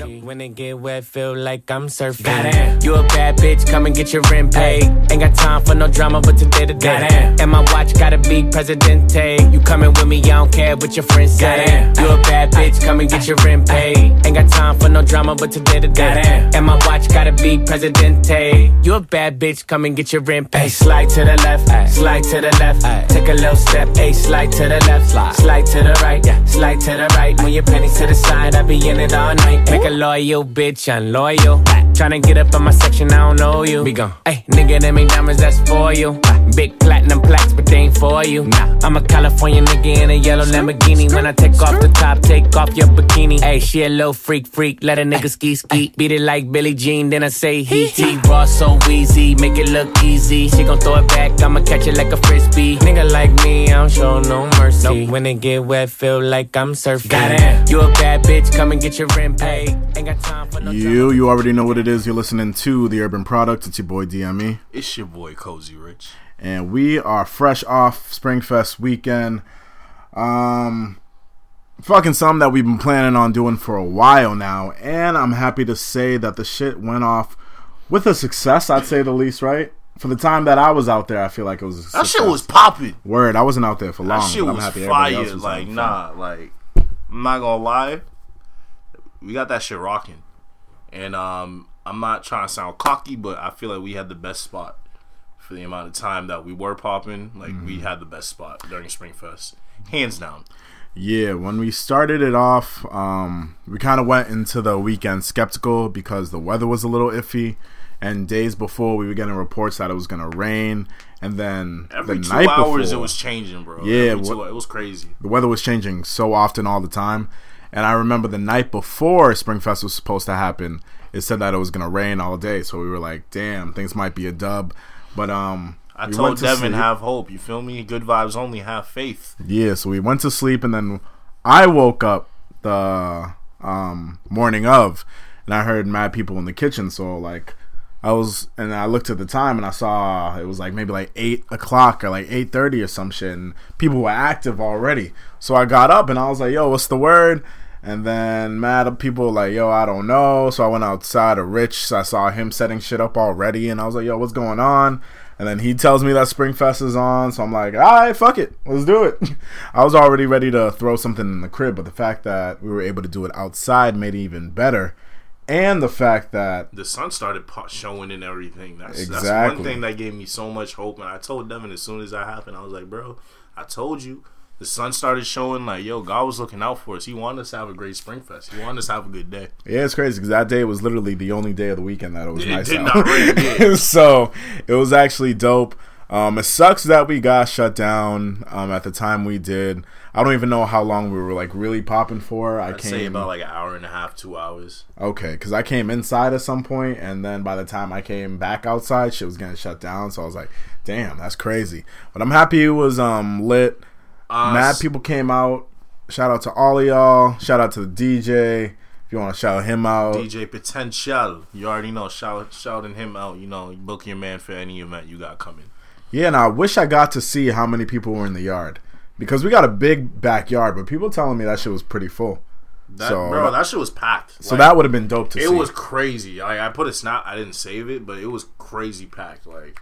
No, when it get wet, feel like I'm surfing. Goddamn, you a bad bitch, come and get your rent paid. Ain't got time for no drama, but today to day. And my watch gotta be Presidente. You coming with me, I don't care what your friends say. You a bad bitch, come and get your rent paid. Ain't got time for no drama, but today to day. And my watch gotta be Presidente. You a bad bitch, come and get your rent paid. Slide to the left, slide to the left. Take a little step, slide to the left, slide to the right, slide to the right. When your pennies to the side, I be in it all night. Make a loyal bitch unloyal. Tryna get up in my section, I don't know you. Be gone. Hey, nigga, them ain't diamonds, that's for you. Big platinum plaques, but they ain't for you. Nah, I'm a California nigga in a yellow Lamborghini. When I take off the top, take off your bikini. Hey, she a little freak, freak. Let a nigga ski, ski. Beat it like Billie Jean, then I say he, he. Raw so easy, make it look easy. She gon' throw it back, I'ma catch it like a frisbee. Nigga like me, I don't show no mercy. When it get wet, feel like I'm surfing. Goddamn, you a bad bitch, come and get your rent paid. Ain't got time for no You, you already know what it is. You're listening to the Urban Product. It's your boy DME, It's your boy Cozy Rich. and we are fresh off Springfest weekend. Um, fucking something that we've been planning on doing for a while now, and I'm happy to say that the shit went off with a success. I'd say the least, right? For the time that I was out there, I feel like it was a That shit was popping. word. I wasn't out there for long, That shit but I'm was happy everybody fire. was Like, having fun. nah, like, I'm not gonna lie. We got that shit rocking. And um, I'm not trying to sound cocky, but I feel like we had the best spot for the amount of time that we were popping. Like, we Mm-hmm. had the best spot during Springfest. Hands down. Yeah, when we started it off, um, we kind of went into the weekend skeptical because the weather was a little iffy, and days before we were getting reports that it was gonna rain, and then Every the two night hours, before, it was changing, bro. Yeah, Every two- it was crazy. the weather was changing so often all the time. And I remember the night before Springfest was supposed to happen, it said that it was gonna rain all day, so we were like, "Damn, things might be a dub." But um, I we told to Devin, sleep. have hope. You feel me? Good vibes only. Have faith. Yeah, so we went to sleep and then I woke up the um, morning of and I heard mad people in the kitchen. So like I was and I looked at the time and I saw it was like maybe like eight o'clock or like eight thirty or some shit and people were active already. So I got up and I was like, yo, what's the word? And then mad people were like, yo, I don't know. So I went outside of Rich. So I saw him setting shit up already and I was like, yo, what's going on? And then he tells me that Springfest is on, so I'm like, all right, fuck it, let's do it. I was already ready to throw something in the crib, but the fact that we were able to do it outside made it even better, and the fact that the sun started showing and everything. That's, that's Exactly. one thing that gave me so much hope. And I told Devin as soon as that happened, I was like, bro, I told you. The sun started showing, like, yo, God was looking out for us. He wanted us to have a great spring fest. He wanted us to have a good day. yeah, it's crazy because that day was literally the only day of the weekend that it was It nice did out. not rain, yeah. so it was actually dope. Um, it sucks that we got shut down um, at the time we did. I don't even know how long we were like really popping for. I I'd came say about like an hour and a half, two hours. Okay, because I came inside at some point, and then by the time I came back outside, shit was getting shut down. So I was like, "Damn, that's crazy." But I'm happy it was um lit. Uh, Mad people came out. Shout out to all of y'all. Shout out to the DJ. If you want to shout him out, DJ Potential. You already know. Shout, shouting him out. You know, book your man for any event you got coming. yeah. And I wish I got to see how many people were in the yard because we got a big backyard, but people telling me that shit was pretty full. That, So- bro, that shit was packed. So that would have been dope to It see. It was crazy. Like I put a snap. I didn't save it, but it was crazy packed. Like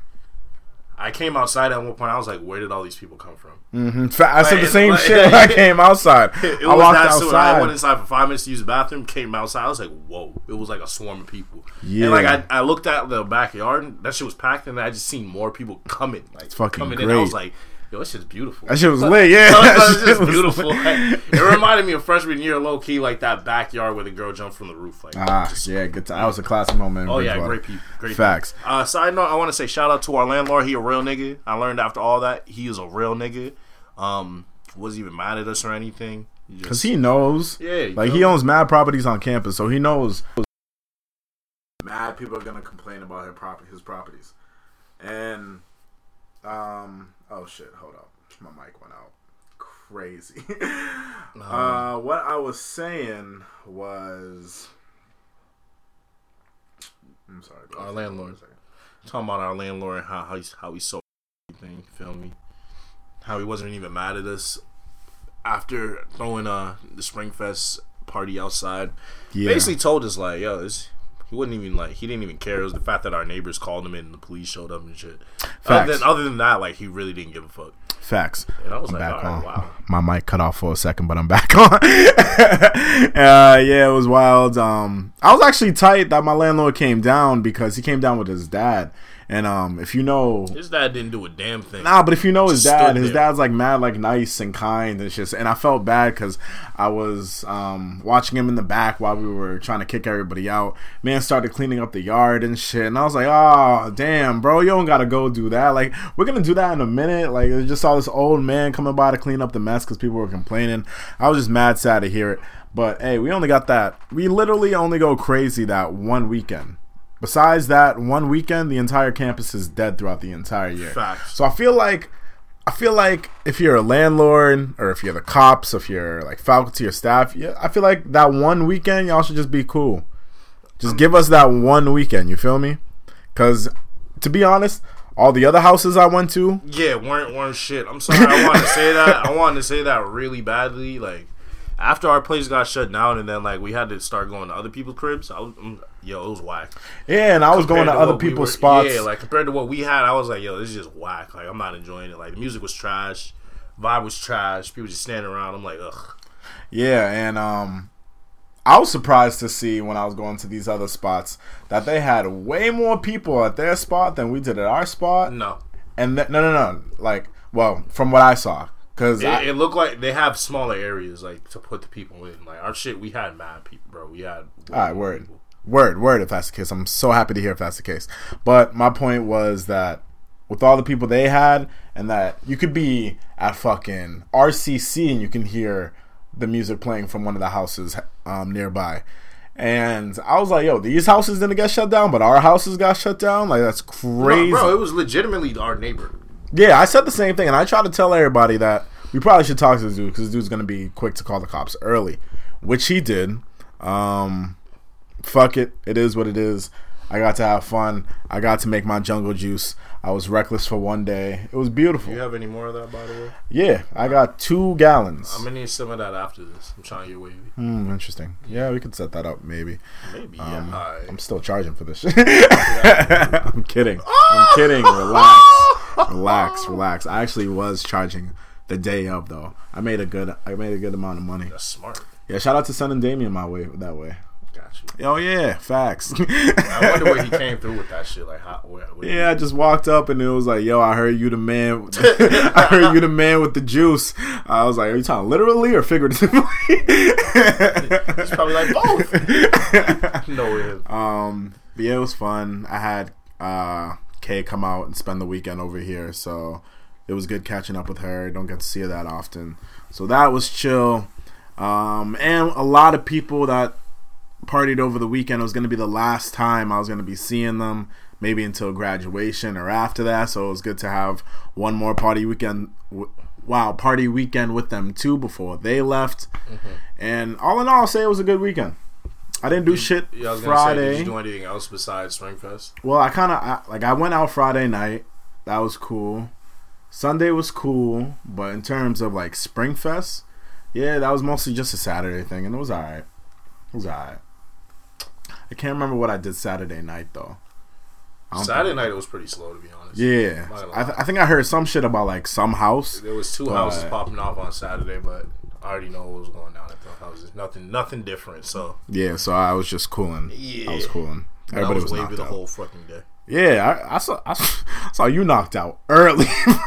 I came outside at one point. I was like, "Where did all these people come from?" Mhm. I said the same like- shit when I came outside. It I walked that soon. I went inside for five minutes to use the bathroom. Came outside. I was like, "Whoa!" It was like a swarm of people. Yeah. And like I, I looked at the backyard. And that shit was packed, and I just seen more people coming. Like fucking coming in. I was like, "Yo, this shit's beautiful." That shit was lit, yeah. That That was shit was beautiful. Like, it reminded me of freshman year, low key, like that backyard where the girl jumped from the roof. Like, Ah, just- yeah, good. Time. That was a classic moment. Oh yeah, Bridgewater. great people. Great Facts. people. Uh, side note, I want to say shout out to our landlord. He a real nigga. I learned after all that he is a real nigga. Um, wasn't even mad at us or anything. He Cause he knows, Yeah, like feel he owns mad properties on campus, so he knows. Mad people are gonna complain about his property, his properties, and um, oh shit, hold up, my mic went out. Crazy. uh, what I was saying was, I'm sorry. Our landlord. talking about our landlord and how how he's how he sold everything. Feel me? How he wasn't even mad at us after throwing uh the Springfest party outside. Yeah. Basically told us like, yo, this, he wouldn't even like he didn't even care. It was the fact that our neighbors called him in and the police showed up and shit. Other Facts. than, other than that, like he really didn't give a fuck. Facts. And I was I'm like, back all on. wow. My mic cut off for a second, but I'm back on. uh, yeah, it was wild. Um, I was actually tight that my landlord came down because he came down with his dad. And um, if you know, His dad didn't do a damn thing. Nah, but if you know his Just dad, his there. dad's like mad, like nice and kind and shit. And I felt bad because I was um, watching him in the back while we were trying to kick everybody out. Man started cleaning up the yard and shit, and I was like, oh damn, bro, you don't gotta go do that. Like we're gonna do that in a minute. Like I just saw this old man coming by to clean up the mess because people were complaining. I was just mad sad to hear it. But hey, we only got that. We literally only go crazy that one weekend. Besides that one weekend, the entire campus is dead throughout the entire year. Facts. So I feel like I feel like if you're a landlord or if you're the cops, if you're like faculty or staff, yeah, I feel like that one weekend y'all should just be cool. Just um, give us that one weekend. You feel me? Because to be honest, all the other houses I went to, Yeah, weren't weren't shit. I'm sorry. I wanted to say that. I wanted to say that really badly. Like after our place got shut down, and then like we had to start going to other people's cribs. I was, yo, it was whack. yeah, and I was going Compared to other what we people's were- spots. Yeah, like compared to what we had, I was like, yo, this is just whack. Like I'm not enjoying it. Like the music was trash, vibe was trash. People just standing around. I'm like, ugh. Yeah, and um I was surprised to see when I was going to these other spots that they had way more people at their spot than we did at our spot. No, And th- no, no, no. Like, well, from what I saw, because it, it looked like they have smaller areas like to put the people in. Like our shit, we had mad people, bro. We had all right, word, word, word. If that's the case, I'm so happy to hear if that's the case. But my point was that with all the people they had, and that you could be at fucking RCC and you can hear the music playing from one of the houses um, nearby. And I was like, yo, these houses didn't get shut down, but our houses got shut down. Like that's crazy. No, bro, it was legitimately our neighbor. Yeah, I said the same thing, and I try to tell everybody that we probably should talk to this dude because this dude's gonna be quick to call the cops early, which he did. Um, fuck it, it is what it is. I got to have fun. I got to make my jungle juice. I was reckless for one day. It was beautiful. Do you have any more of that, by the way? Yeah, I got two gallons. I'm gonna need some of that after this. I'm trying to get wavy. Hmm, interesting. Yeah, we could set that up maybe. Maybe. Um, yeah. Alright. I'm still charging for this shit. I'm kidding. I'm kidding. Relax. Relax, relax. I actually was charging the day of though. I made a good I made a good amount of money. That's smart. Yeah, shout out to sending Damien my way that way. Got you. Oh yeah, facts. I wonder where he came through with that shit. Like, how? Where, where Yeah, I just walked up and it was like, "Yo, I heard you the man. I heard you the man with the juice." I was like, "Are you talking literally or figuratively?" It's probably like both. no, way. Um, but yeah, it was fun. I had uh Kay come out and spend the weekend over here, so it was good catching up with her. Don't get to see her that often, so that was chill. Um, and a lot of people that partied over the weekend. It was going to be the last time I was going to be seeing them, maybe until graduation or after that. So it was good to have one more party weekend. Wow, party weekend with them too before they left. Mm-hmm. And all in all, I'll say it was a good weekend. I didn't do shit Yeah, gonna say, Friday. did you do anything else besides Springfest? Well, I kind of like I went out Friday night. That was cool. Sunday was cool, but in terms of like Springfest, yeah, that was mostly just a Saturday thing, and it was alright. It was alright. I can't remember what I did Saturday night though. Saturday night it was pretty slow to be honest. Yeah, I'm not gonna I, th- I think I heard some shit about like some house. There was two But- houses popping off on Saturday, but I already know what was going down at the houses. Nothing, nothing different. So Yeah, so I was just cooling. Yeah. I was cooling. I Everybody was was wavy knocked the out. whole fucking day. Yeah, I, I saw. I saw you knocked out early. I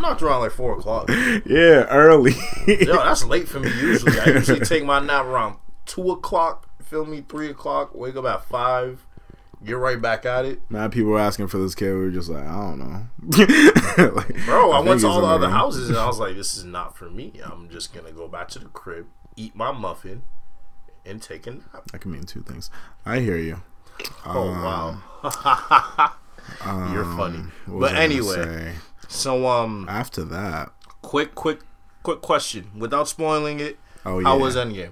knocked around like four o'clock. yeah, early. Yo, that's late for me usually. I usually take my nap around two o'clock. Feel me, three o'clock. Wake up at five. Get right back at it, Now people were asking for this kid. We were just like, I don't know, Like, bro. I, think went to all the other houses and I was like, "This is not for me. I'm just gonna go back to the crib, eat my muffin, and take a nap." That can mean two things. I hear you. Oh Um, wow, you're funny. What was But anyway, so um, after that, quick, quick, quick question without spoiling it. oh yeah, How was Endgame?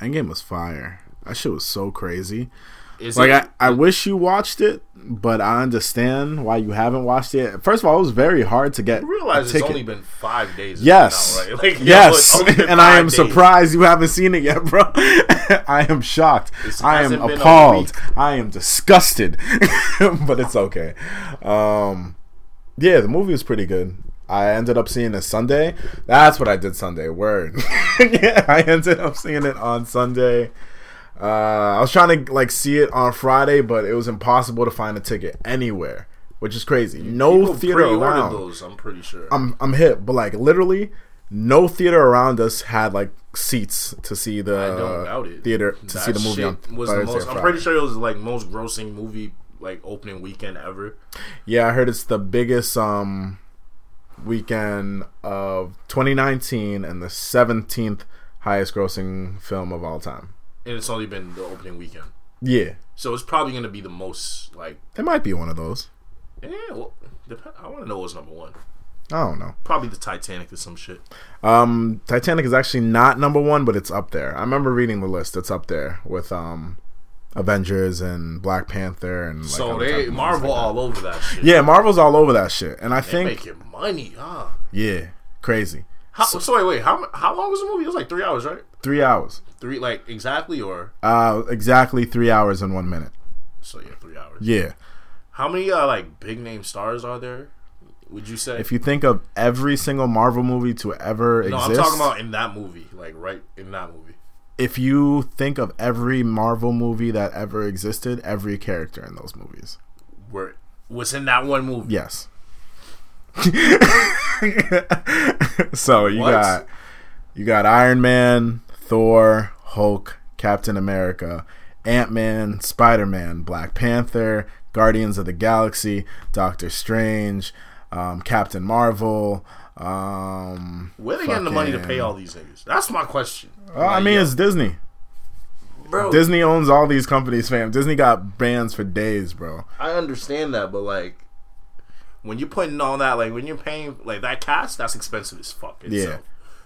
Endgame was fire. That shit was so crazy. Is Like it, I, I wish you watched it, but I understand why you haven't watched it. First of all, it was very hard to get. you realize it's only been five days. Yes. now, right? Like, yes. been and I am days. surprised you haven't seen it yet, bro. I am shocked. I am hasn't been a appalled. I am disgusted. but it's okay. Um, yeah, the movie was pretty good. I ended up seeing it Sunday. That's what I did Sunday. Word. yeah, I ended up seeing it on Sunday. Uh, I was trying to like see it on Friday, but it was impossible to find a ticket anywhere, which is crazy. No People theater around. those. I'm pretty sure. I'm I'm hit, but like literally, no theater around us had like seats to see the I don't doubt it. theater to That see the movie. On was the Thursday most. I'm pretty sure it was like most grossing movie like opening weekend ever. Yeah, I heard it's the biggest um weekend of 2019 and the 17th highest grossing film of all time. and it's only been the opening weekend. Yeah, So it's probably gonna be the most like. it might be one of those. Yeah, well, I want to know what's number one. I don't know. Probably the Titanic or some shit. Um, Titanic is actually not number one, but it's up there. I remember reading the list. It's up there with um, Avengers and Black Panther and like so they Marvel like all over that shit. Yeah, Marvel's all over that shit, and I they think making money. Huh? yeah, crazy. How, so, wait, wait. How how long was the movie? It was like three hours, right? Three hours, Three, like exactly, or uh, exactly three hours and one minute. so yeah, three hours. Yeah, How many uh, like big name stars are there? Would you say? if you think of every single Marvel movie to ever no, exist, I'm talking about in that movie, like right in that movie. If you think of every Marvel movie that ever existed, every character in those movies, Where was in that one movie? yes. so you What? got you got Iron Man, Thor, Hulk, Captain America, Ant Man, Spider Man, Black Panther, Guardians of the Galaxy, Doctor Strange, um, Captain Marvel. Um, Where they getting the money to pay all these niggas? That's my question. Well, I mean, yo, it's Disney. bro. Disney owns all these companies, fam. Disney got brands for days, bro. I understand that, but like when you're putting all that, like when you're paying like that cast, that's expensive as fuck. Itself.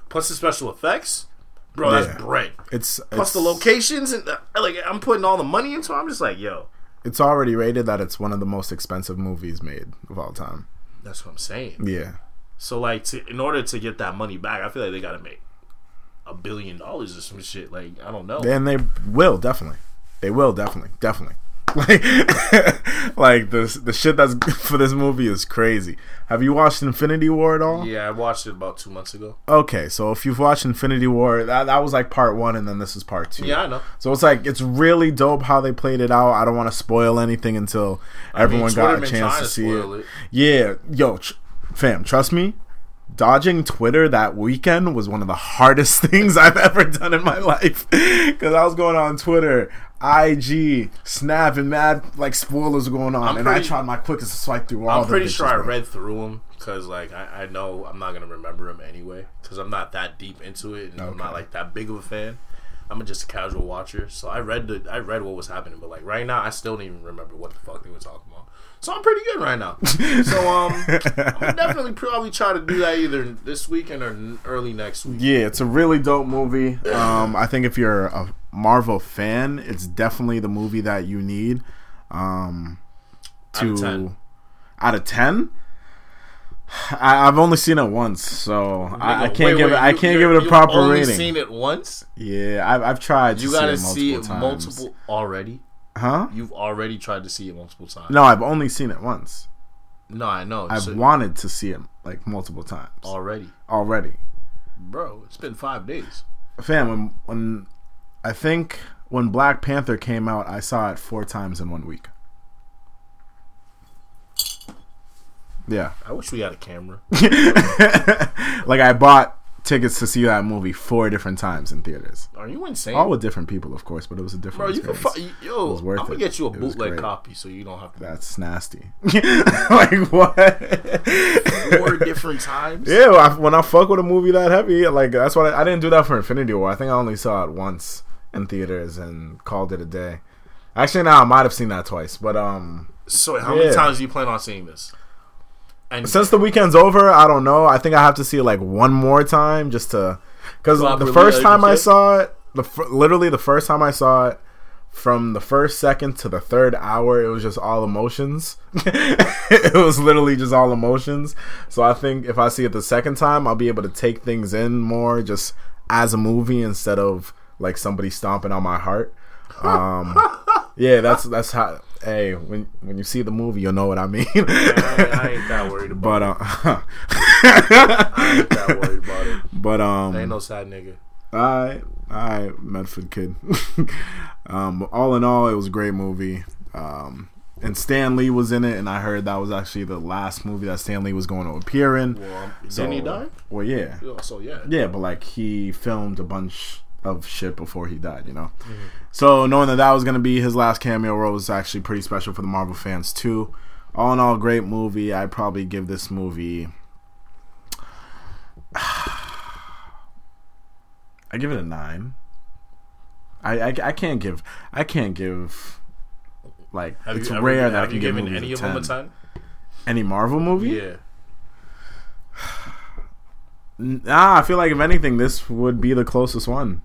Plus the special effects, bro. Yeah. That's bread. It's Plus it's, the locations and uh, like I'm putting all the money into. it. I'm just like, yo, It's already rated that it's one of the most expensive movies made of all time. that's what I'm saying. Yeah, So like, to, in order to get that money back, I feel like they got to make a billion dollars or some shit. Like I don't know. and they will definitely. They will definitely, definitely. Like, like the the shit that's for this movie is crazy. Have you watched Infinity War at all? Yeah, I watched it about two months ago. Okay, so if you've watched Infinity War, that that was like part one, and then this is part two. Yeah, I know. So it's like it's really dope how they played it out. I don't want to spoil anything until everyone Twitter got a chance to see it. it. Yeah, yo, tr- fam, trust me. Dodging Twitter that weekend was one of the hardest things I've ever done in my life. Because I was going on Twitter, IG, Snap, and mad like spoilers going on, I'm and I tried my quickest to swipe through all. Of them. I'm pretty sure I read through them because, like, I, I know I'm not gonna remember them anyway because I'm not that deep into it and I'm not like that big of a fan. I'm just a casual watcher, so I read the I read what was happening, but like right now, I still don't even remember what the fuck they were talking about. So I'm pretty good right now. so um, I'm definitely probably try to do that either this weekend or early next week. Yeah, it's a really dope movie. Um, I think if you're a Marvel fan, it's definitely the movie that you need. Um, Out of to 10. out of ten. I, I've only seen it once, so I, I can't wait, give it. I can't give it a proper only rating. Seen it once? yeah, I've, I've tried. You see gotta it see it multiple times. multiple already. Huh? You've already tried to see it multiple times. No, I've only seen it once. No, I know. I've So- wanted to see it like multiple times already, already. bro. It's been five days. Fam, when when I think when Black Panther came out, I saw it four times in one week. Yeah. I wish we had a camera. like I bought tickets to see that movie four different times in theaters. Are you insane? All with different people, of course, but it was a different Bro, you can experience. yo, It was worth I'm gonna it. get you a It bootleg copy so you don't have to That's nasty. like what? four different times. Yeah, well, I, when I fuck with a movie that heavy, like that's what I, I didn't do that for Infinity War. I think I only saw it once in theaters and called it a day. Actually, no, I might have seen that twice, but um, So how Yeah. many times do you plan on seeing this? And since the weekend's over, I don't know. I think I have to see it like one more time just to, because the first time I saw it, the literally the first time I saw it from the first second to the third hour, it was just all emotions. it was literally just all emotions. So I think if I see it the second time, I'll be able to take things in more just as a movie instead of like somebody stomping on my heart. Um, yeah, that's that's how. Hey, when when you see the movie, you'll know what I mean. I, ain't, I ain't that worried about but it. uh, I ain't that worried about it. but um, I ain't no sad nigga. I I Medford kid. um, all in all, it was a great movie. Um, and Stan Lee was in it, and I heard that was actually the last movie that Stan Lee was going to appear in. Well, So- didn't he die? Well, yeah, Yeah, So yeah. yeah, but like he filmed a bunch of shit before he died, you know. Mm-hmm. So knowing that that was gonna be his last cameo role was actually pretty special for the Marvel fans too. All in all, great movie. I'd probably give this movie. I give it a nine. I, I, I can't give I can't give like Have it's you rare that I can give any a of them a ten? Any Marvel movie? Yeah. Nah, I feel like if anything, this would be the closest one.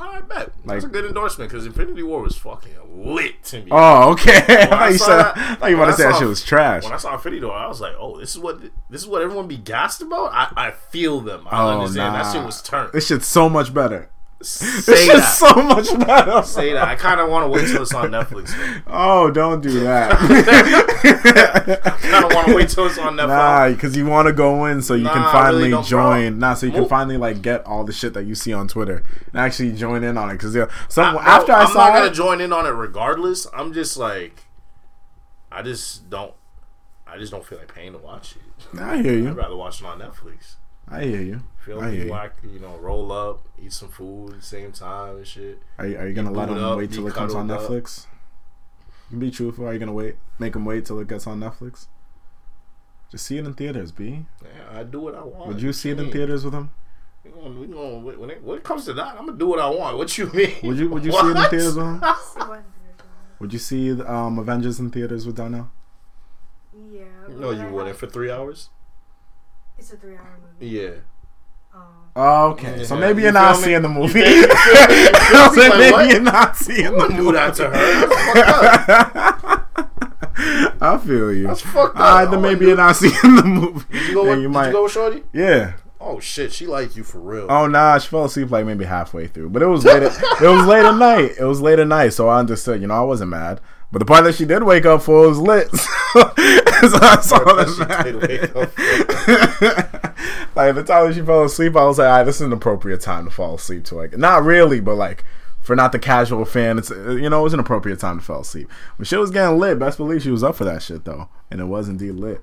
I bet. That's a good endorsement because Infinity War was fucking lit to me. Oh, okay. I thought you said that- I thought you were about to say that shit was trash. When I saw Infinity War, I was like, "Oh, this is what this is what everyone be gassed about." I, I feel them. I Oh, understand nah. that shit was turned. This shit's so much better. Say that. so much better. Say that. I kind of want to wait till it's on Netflix. man. Oh, don't do that. I kind of want to wait till it's on Netflix. nah, because you want to go in so you Nah, can finally really join. bro. Nah, so you can finally like get all the shit that you see on Twitter and actually join in on it. Because yeah, I- some bro, after I I'm saw not gonna it, join in on it regardless. I'm just like, I just don't. I just don't feel like paying to watch it. I hear you. I'd rather watch it on Netflix. I hear you. Feel I hear me? you. Like you know, roll up, eat some food at the same time and shit. Are you, are you gonna let boot them up, wait till it comes on cuddled up. Netflix? Be truthful. Are you gonna wait? Make them wait till it gets on Netflix. Just see it in theaters, B. Yeah, I do what I want. Would you see it in theaters with them? We gonna, we gonna, when, it, when it comes to that, I'm gonna do what I want. What you mean? Would you Would you see it in theaters with them? See what? Would you see um, Avengers in theaters with Donnell? Yeah. No, you wouldn't for three hours. It's a three-hour movie. Yeah. Um, Oh, okay. So maybe You you're not seeing the movie. You feel? You feel me? I said Like, maybe what? you're not seeing the do movie. that to her. That's up. I feel you. That's fucked up. Alright, I then maybe wouldn't you're not seeing the movie. Did you go? With, you did might. you go with Shorty? Yeah. Oh shit, she like you for real. Oh nah, she fell asleep like maybe halfway through, but it was late. At, it was late at night. It was late at night, so I understood. You know, I wasn't mad. But the part that she did wake up for was lit. so I saw That that. she did wake up for. like the time that she fell asleep, I was like, "Alright, this is an appropriate time to fall asleep to." Like, not really, but like for not the casual fan, it's uh, you know, it was an appropriate time to fall asleep. When shit was getting lit, best believe she was up for that shit though, and it was indeed lit.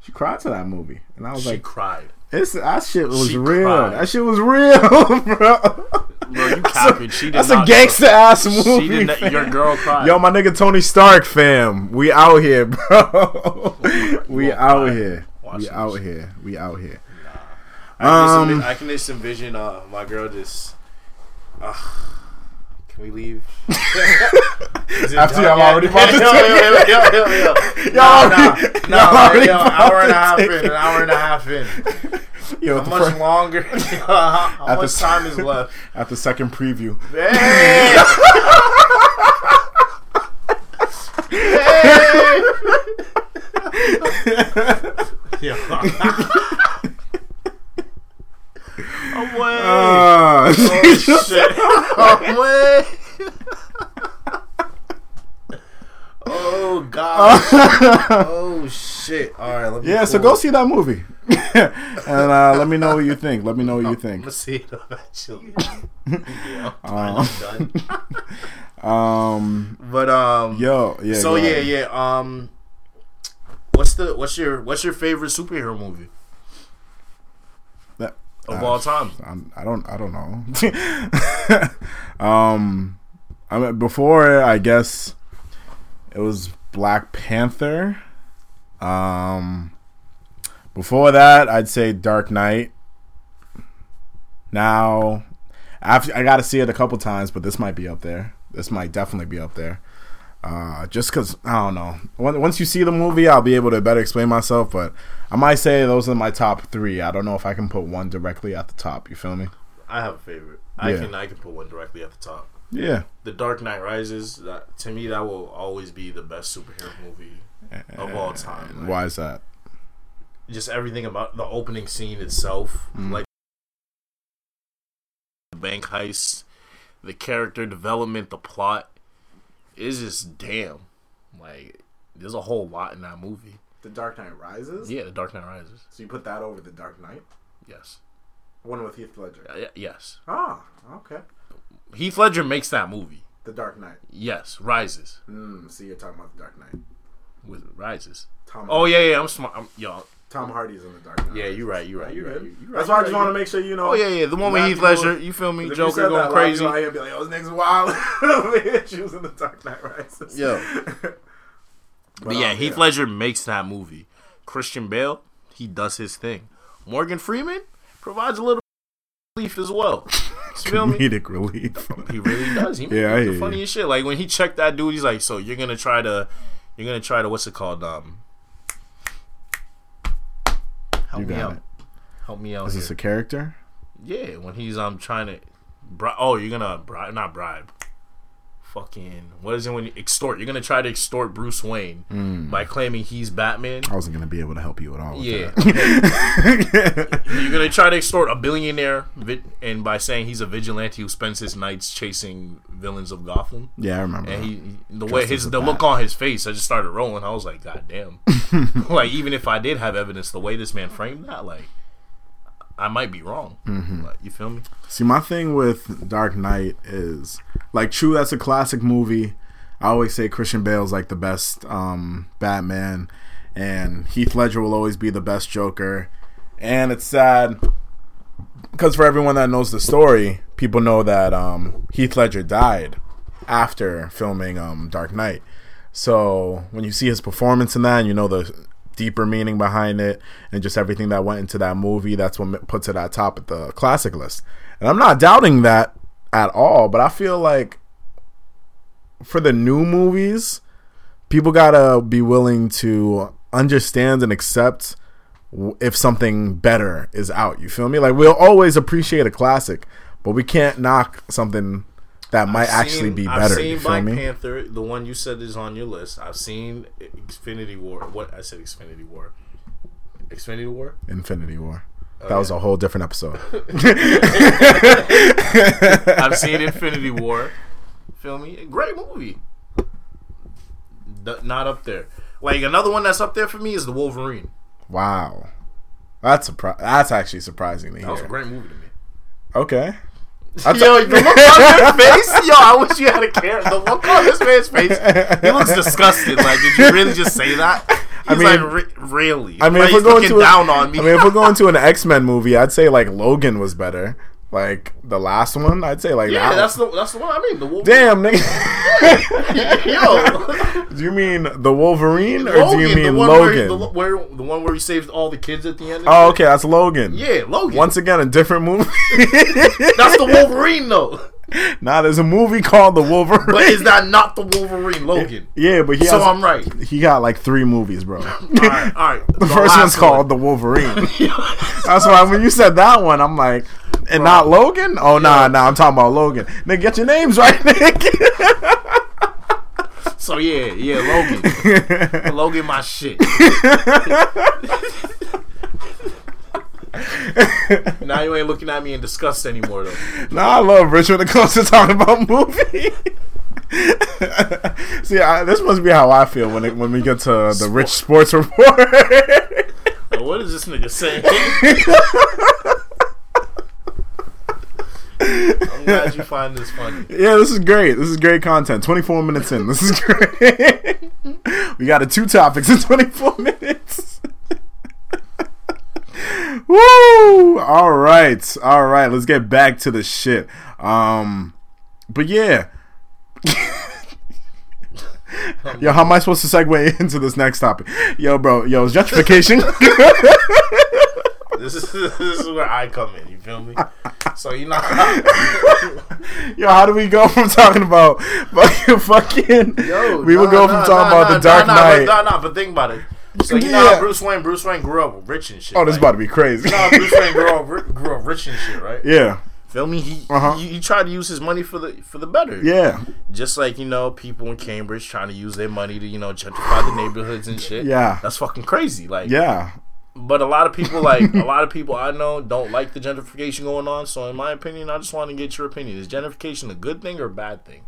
She cried to that movie, and I was She like, cried. "It's that shit was She real. cried. That shit was real, bro." Bro, you capping. She did That's not a gangster ass movie. She did not, fam. your girl cried. Yo, my nigga Tony Stark, fam. We out here, bro. we out here. We out this. here. We out here. I can, just, Um, envi- I can just envision uh, my girl just. Uh, can we leave? After y'all already about to yo, yo, yo, yo, yo, yo. Y'all Nah, already- nah, y'all nah, already yo, about hour and a half in, an hour and a half in. Yo, How much fir- longer? how At the much s- time is left? at the second preview. Hey! hey! Yo. I'm way. Uh, oh shit! I'm way. Oh god! oh shit! All right, let me. yeah, so go see that movie, and uh, let me know what you think. Let me know what you I'm think. gonna see it eventually. yeah, Um, I'm done. Um, But um, yo, yeah. so yeah, ahead. yeah. Um, what's the what's your what's your favorite superhero movie That- of uh, all time? I'm, I don't. I don't know. um, I mean, before I guess it was Black Panther. Um, before that, I'd say Dark Knight. Now, after I got to see it a couple times, but this might be up there. This might definitely be up there. Uh, just because I don't know. Once you see the movie, I'll be able to better explain myself. But I might say those are my top three. I don't know if I can put one directly at the top. You feel me? I have a favorite. I Yeah. can I can put one directly at the top. Yeah. The Dark Knight Rises. That, to me, that will always be the best superhero movie of all time. Like, Why is that? just everything about the opening scene itself, Mm. like the bank heist, the character development, the plot is just damn. Like there's a whole lot in that movie. The Dark Knight Rises. Yeah, The Dark Knight Rises. So you put that over the Dark Knight, Yes. one with Heath Ledger. Uh, yes. Ah, okay. Heath Ledger makes that movie. The Dark Knight. Yes. Rises Mm, see, you're talking about the Dark Knight. with Rises. Tom. Oh yeah, yeah. I'm smart. I'm, yo. Tom Hardy's in the Dark Knight. Yeah, you're right. You're right. You You're right. You're right. That's why I just want to make sure you know. Oh yeah, yeah. The one with Heath Ledger. You feel me? Joker going crazy. I'd be like, yo, this nigga's wild. she was in the Dark Knight Rises. Yeah. but, But yeah, um, Heath Ledger makes that movie. Christian Bale, he does his thing. Morgan Freeman provides a little relief as well. You comedic relief. He really does. He Yeah, I the you. funniest shit. Like when he checked that dude, he's like, "So you're gonna try to, you're gonna try to what's it called? Um, help You me out. it. Help me out Is here. this a character? Yeah, when he's um trying to, bri- oh, you're gonna bribe, not bribe. Fucking what is it when you extort? You're gonna try to extort Bruce Wayne Hmm. by claiming he's Batman. I wasn't gonna be able to help you at all. With Yeah. that. You're gonna try to extort a billionaire, vi- and by saying he's a vigilante who spends his nights chasing villains of Gotham. yeah, I remember. And he, he- the way his the look on his face, I just started rolling. I was like, God damn! like even if I did have evidence, the way this man framed that, like, I might be wrong. Mm-hmm. Like, you feel me? See, my thing with Dark Knight is like, true, that's a classic movie. I always say Christian Bale's like the best um, Batman, and Heath Ledger will always be the best Joker. And it's sad because for everyone that knows the story, people know that um, Heath Ledger died after filming um, Dark Knight. So when you see his performance in that, and you know the deeper meaning behind it, and just everything that went into that movie, that's what puts it at top of the classic list. And I'm not doubting that at all, but I feel like for the new movies, people gotta be willing to understand and accept if something better is out. You feel me? Like we'll always appreciate a classic, but we can't knock something that might I've actually seen- be I've better. seen You feel Black me? Panther, the one you said is on your list. I've seen Infinity War. What I said, Infinity War. Infinity War. Infinity War. Oh, that was a whole different episode. I've seen Infinity War. Feel me? Great movie. D- not up there. Like another one that's up there for me is the Wolverine. wow, that's surpri- That's actually surprising to That was a great movie to me. Okay, Yo, the look on your face, yo, I wish you had a camera. The look on this man's face, he looks disgusted. Like, did you really just say that? He's mean- like, re- really? I mean, like, if we're going to a- down on me. I mean, if we're going to an X Men movie, I'd say like Logan was better. Like the last one, I'd say like yeah, that. that's the that's the one I mean. The Wolverine. Damn, nigga. Yo, do you mean the Wolverine or Logan, do you the mean one Logan? Where, the, where the one where he saves all the kids at the end. oh, okay, that's Logan. Yeah, Logan. Once again, a different movie. That's the Wolverine, though. nah, there's a movie called The Wolverine. But is that not the Wolverine, Logan? yeah, but he So has, I'm right. he got like three movies, bro. All right, all right. The first one's called The Wolverine. That's why when you said that one, I'm like, and not Logan? Oh, nah, nah, I'm talking about Logan. Nigga, get your names right, nigga. So yeah, yeah, Logan. Logan, my shit. now you ain't looking at me in disgust anymore, though. nah, I love Rich when it comes to talking about movie. See, I, this must be how I feel when it, when we get to the Rich Sports Report. What is this nigga saying? I'm glad you find this funny. Yeah, this is great. This is great content. 24 minutes in. This is great. we got a two topics in 24 minutes. Woo! All right. All right. Let's get back to the shit. Um but yeah. Yo, how am I supposed to segue into this next topic? Yo, bro, yo, gentrification. This is this is where I come in. You feel me? So you know, Yo, how do we go from talking about fucking fucking? Yo, we would nah, go nah, from talking nah, about the Dark Knight. Nah, nah, but think about it. So you know, how Bruce Wayne. Bruce Wayne grew up rich and shit. oh, this is about to be crazy. You know, how Bruce Wayne grew up, grew up rich and shit, right? yeah. Feel me? He, Uh-huh. he he tried to use his money for the for the better. Yeah, Just like you know, people in Cambridge trying to use their money to you know gentrify the neighborhoods and shit. Yeah. that's fucking crazy. Like, yeah. But a lot of people like a lot of people I know don't like the gentrification going on. So in my opinion, I just want to get your opinion. Is gentrification a good thing or a bad thing?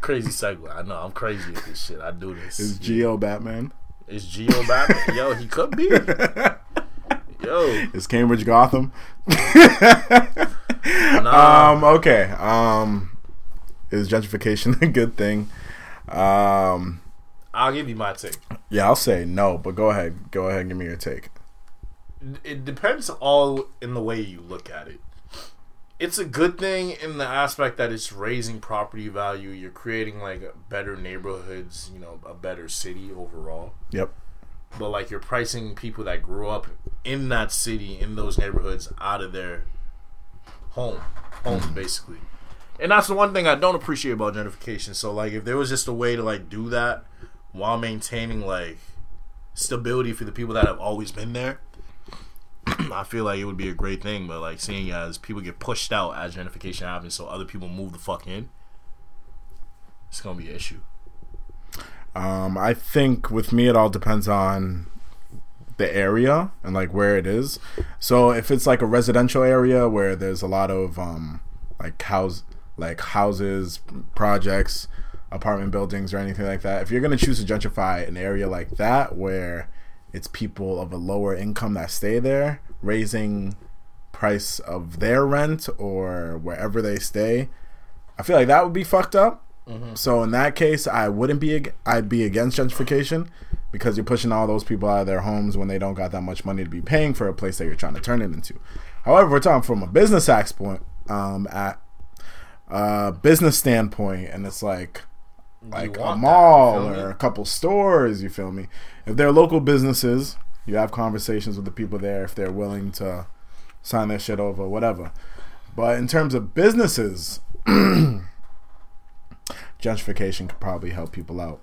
crazy segue. I know I'm crazy at this shit. I do this. Is Geo Batman? Is Geo Batman? Yo, he could be. Yo, Is Cambridge Gotham? nah. Um. Okay. Um. Is gentrification a good thing? Um. I'll give you my take. Yeah, I'll say no, but go ahead. Go ahead and give me your take. it depends all in the way you look at it. It's a good thing in the aspect that it's raising property value. You're creating like better neighborhoods, you know, a better city overall. Yep. But like you're pricing people that grew up in that city, in those neighborhoods, out of their home, homes mm-hmm. basically. And that's the one thing I don't appreciate about gentrification. So like, if there was just a way to like do that while maintaining like stability for the people that have always been there, I feel like it would be a great thing. But like seeing as people get pushed out as gentrification happens, so other people move the fuck in, it's gonna be an issue. Um, I think with me, it all depends on the area and like where it is. So if it's like a residential area where there's a lot of um, like house, like houses, projects, apartment buildings, or anything like that, if you're gonna choose to gentrify an area like that where it's people of a lower income that stay there, raising price of their rent or wherever they stay, I feel like that would be fucked up. So in that case, I wouldn't be. ag- I'd be against gentrification because you're pushing all those people out of their homes when they don't got that much money to be paying for a place that you're trying to turn it into. However, we're talking from a business aspect, point, um, at a business standpoint, and it's like like a that, mall me? or a couple stores. You feel me? If they're local businesses, you have conversations with the people there if they're willing to sign their shit over, whatever. But in terms of businesses, gentrification could probably help people out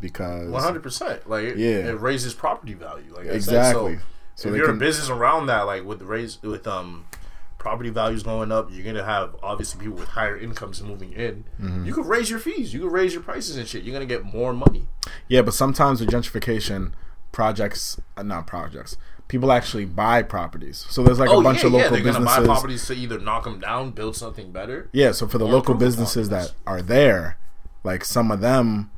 because One hundred percent. Like it, Yeah. it raises property value. Like exactly. Said. So, So if you're can- a business around that, like with the raise with um property values going up, you're gonna have obviously people with higher incomes moving in. Mm-hmm. You could raise your fees. You could raise your prices and shit. You're gonna get more money. Yeah, but sometimes with gentrification, projects, uh, not projects, people actually buy properties. So there's like a bunch of local Oh, They're gonna buy businesses. properties to either knock them down, build something better. Yeah, so for the local businesses that are there, like some of them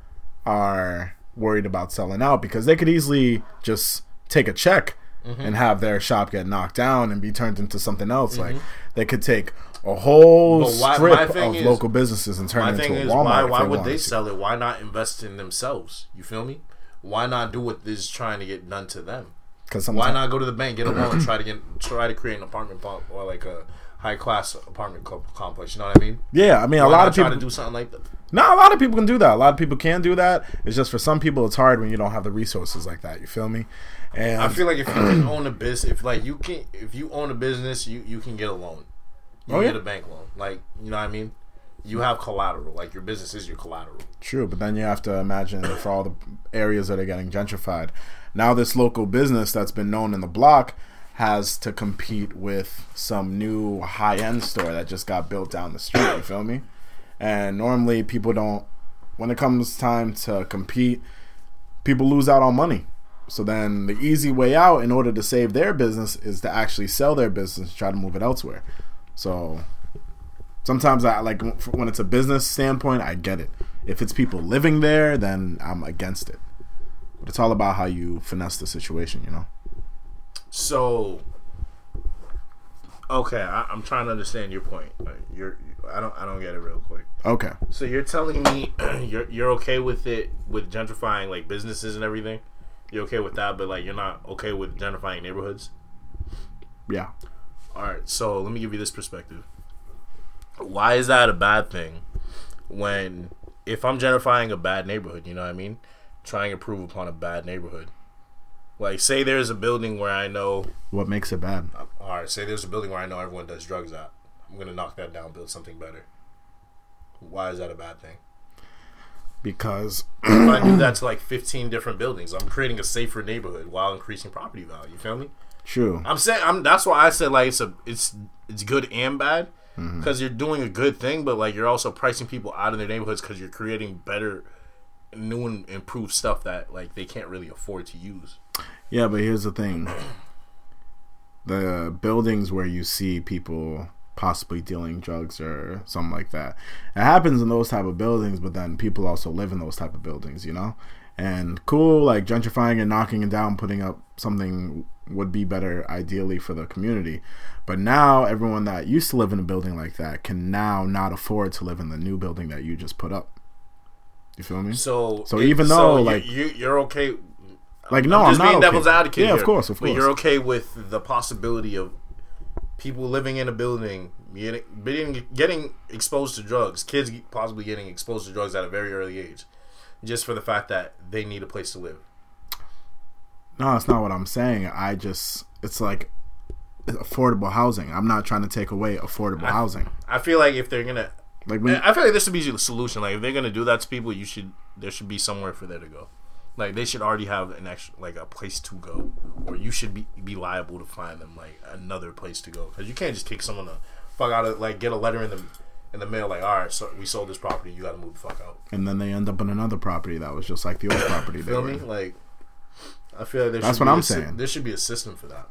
are worried about selling out because they could easily just take a check Mm-hmm. and have their shop get knocked down and be turned into something else. Like they could take a whole Mm-hmm. Why- strip of is- local businesses and turn it into a Walmart. why why would they to. sell it? Why not invest in themselves? You feel me? Why not do what is trying to get done to them? Why not go to the bank, get a loan, and try to get try to create an apartment pump or like a high class apartment complex? You know what I mean? yeah, I mean a lot of try people to do something like that. No, a lot of people can do that. A lot of people can do that. It's just for some people, it's hard when you don't have the resources like that. You feel me? And I feel like if you can own a business, if like you can, if you own a business, you you can get a loan. You Oh, can yeah. get a bank loan. Like you know what I mean? You have collateral. Like your business is your collateral. true, but then you have to imagine for all the areas that are getting gentrified. Now, this local business that's been known in the block has to compete with some new high end store that just got built down the street. You feel me? And normally, people don't. When it comes time to compete, people lose out on money. So then the easy way out in order to save their business is to actually sell their business, try to move it elsewhere. So sometimes I like when it's a business standpoint, I get it. If it's people living there, then I'm against it. But it's all about how you finesse the situation, you know. So, okay, I, I'm trying to understand your point. Uh, you're, I don't, I don't get it real quick. Okay. So you're telling me you're you're okay with it with gentrifying like businesses and everything. You're okay with that, but like you're not okay with gentrifying neighborhoods. Yeah. All right, so let me give you this perspective. Why is that a bad thing? When if I'm gentrifying a bad neighborhood, you know what I mean? Trying to improve upon a bad neighborhood. Like say there's a building where I know What makes it bad? all right, say there's a building where I know everyone does drugs at. I'm gonna knock that down, build something better. Why is that a bad thing? Because if I do that to like 15 different buildings, I'm creating a safer neighborhood while increasing property value. You feel me? True. I'm saying I'm that's why I said like it's a it's it's good and bad Mm-hmm. because you're doing a good thing, but like you're also pricing people out of their neighborhoods because you're creating better, new and improved stuff that like they can't really afford to use. Yeah, but here's the thing: the buildings where you see people possibly dealing drugs or something like that, it happens in those type of buildings. But then people also live in those type of buildings, you know. And cool, like gentrifying and knocking it down, putting up something would be better ideally for the community. But now everyone that used to live in a building like that can now not afford to live in the new building that you just put up. You feel me? So So even though, you- like- you, you're okay. Like no, I'm just I'm not being okay. devil's advocate. Yeah, of course, of course. But you're okay with the possibility of people living in a building getting, getting exposed to drugs, kids possibly getting exposed to drugs at a very early age, just for the fact that they need a place to live. No, it's not what I'm saying. I just it's like affordable housing. I'm not trying to take away affordable housing. I feel like if they're gonna, Like when, I feel like this should be the solution. Like if they're gonna do that to people, you should there should be somewhere for there to go. Like they should already have an extra like a place to go, or you should be be liable to find them like another place to go because you can't just kick someone the fuck out of like get a letter in the in the mail like all right, so we sold this property, you got to move the fuck out. and then they end up in another property that was just like the old property. Feel me? in. Like I feel like there That's should what be I'm sy- saying. There should be a system for that.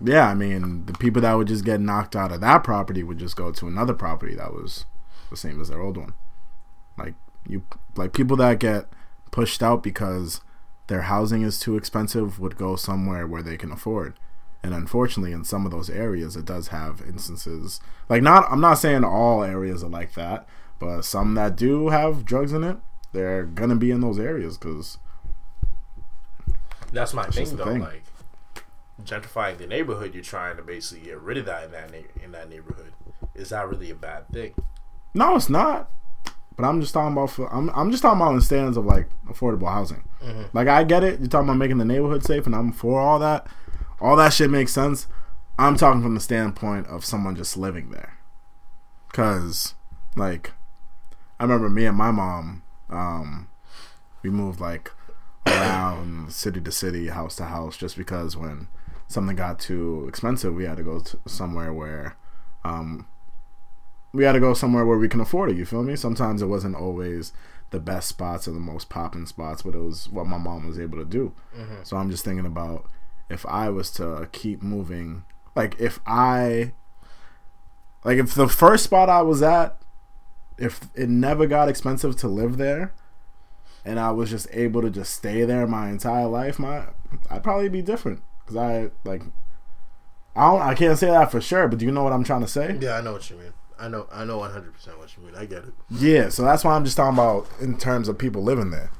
Yeah, I mean, the people that would just get knocked out of that property would just go to another property that was the same as their old one. Like you, like people that get pushed out because their housing is too expensive would go somewhere where they can afford. And unfortunately, in some of those areas, it does have instances like not. I'm not saying all areas are like that, but some that do have drugs in it, they're gonna be in those areas because That's my just thing though. thing. Like gentrifying the neighborhood, you're trying to basically get rid of that in that na- in that neighborhood. Is that really a bad thing? No, it's not. But I'm just talking about. For, I'm I'm just talking about in stands of like affordable housing. Like I get it. You're talking about making the neighborhood safe, and I'm for all that. All that shit makes sense. I'm talking from the standpoint of someone just living there. Cause, like, I remember me and my mom. Um, we moved like around city to city, house to house, just because when something got too expensive, we had to go to somewhere where um, we had to go somewhere where we can afford it. You feel me? Sometimes it wasn't always the best spots or the most popping spots, but it was what my mom was able to do. Mm-hmm. So I'm just thinking about if I was to keep moving, like if I, like if the first spot I was at, if it never got expensive to live there, and I was just able to just stay there my entire life, my I'd probably be different because I like. I don't. I can't say that for sure, but do you know what I'm trying to say? Yeah, I know what you mean. I know. I know 100 percent what you mean. I get it. Yeah, so that's why I'm just talking about in terms of people living there.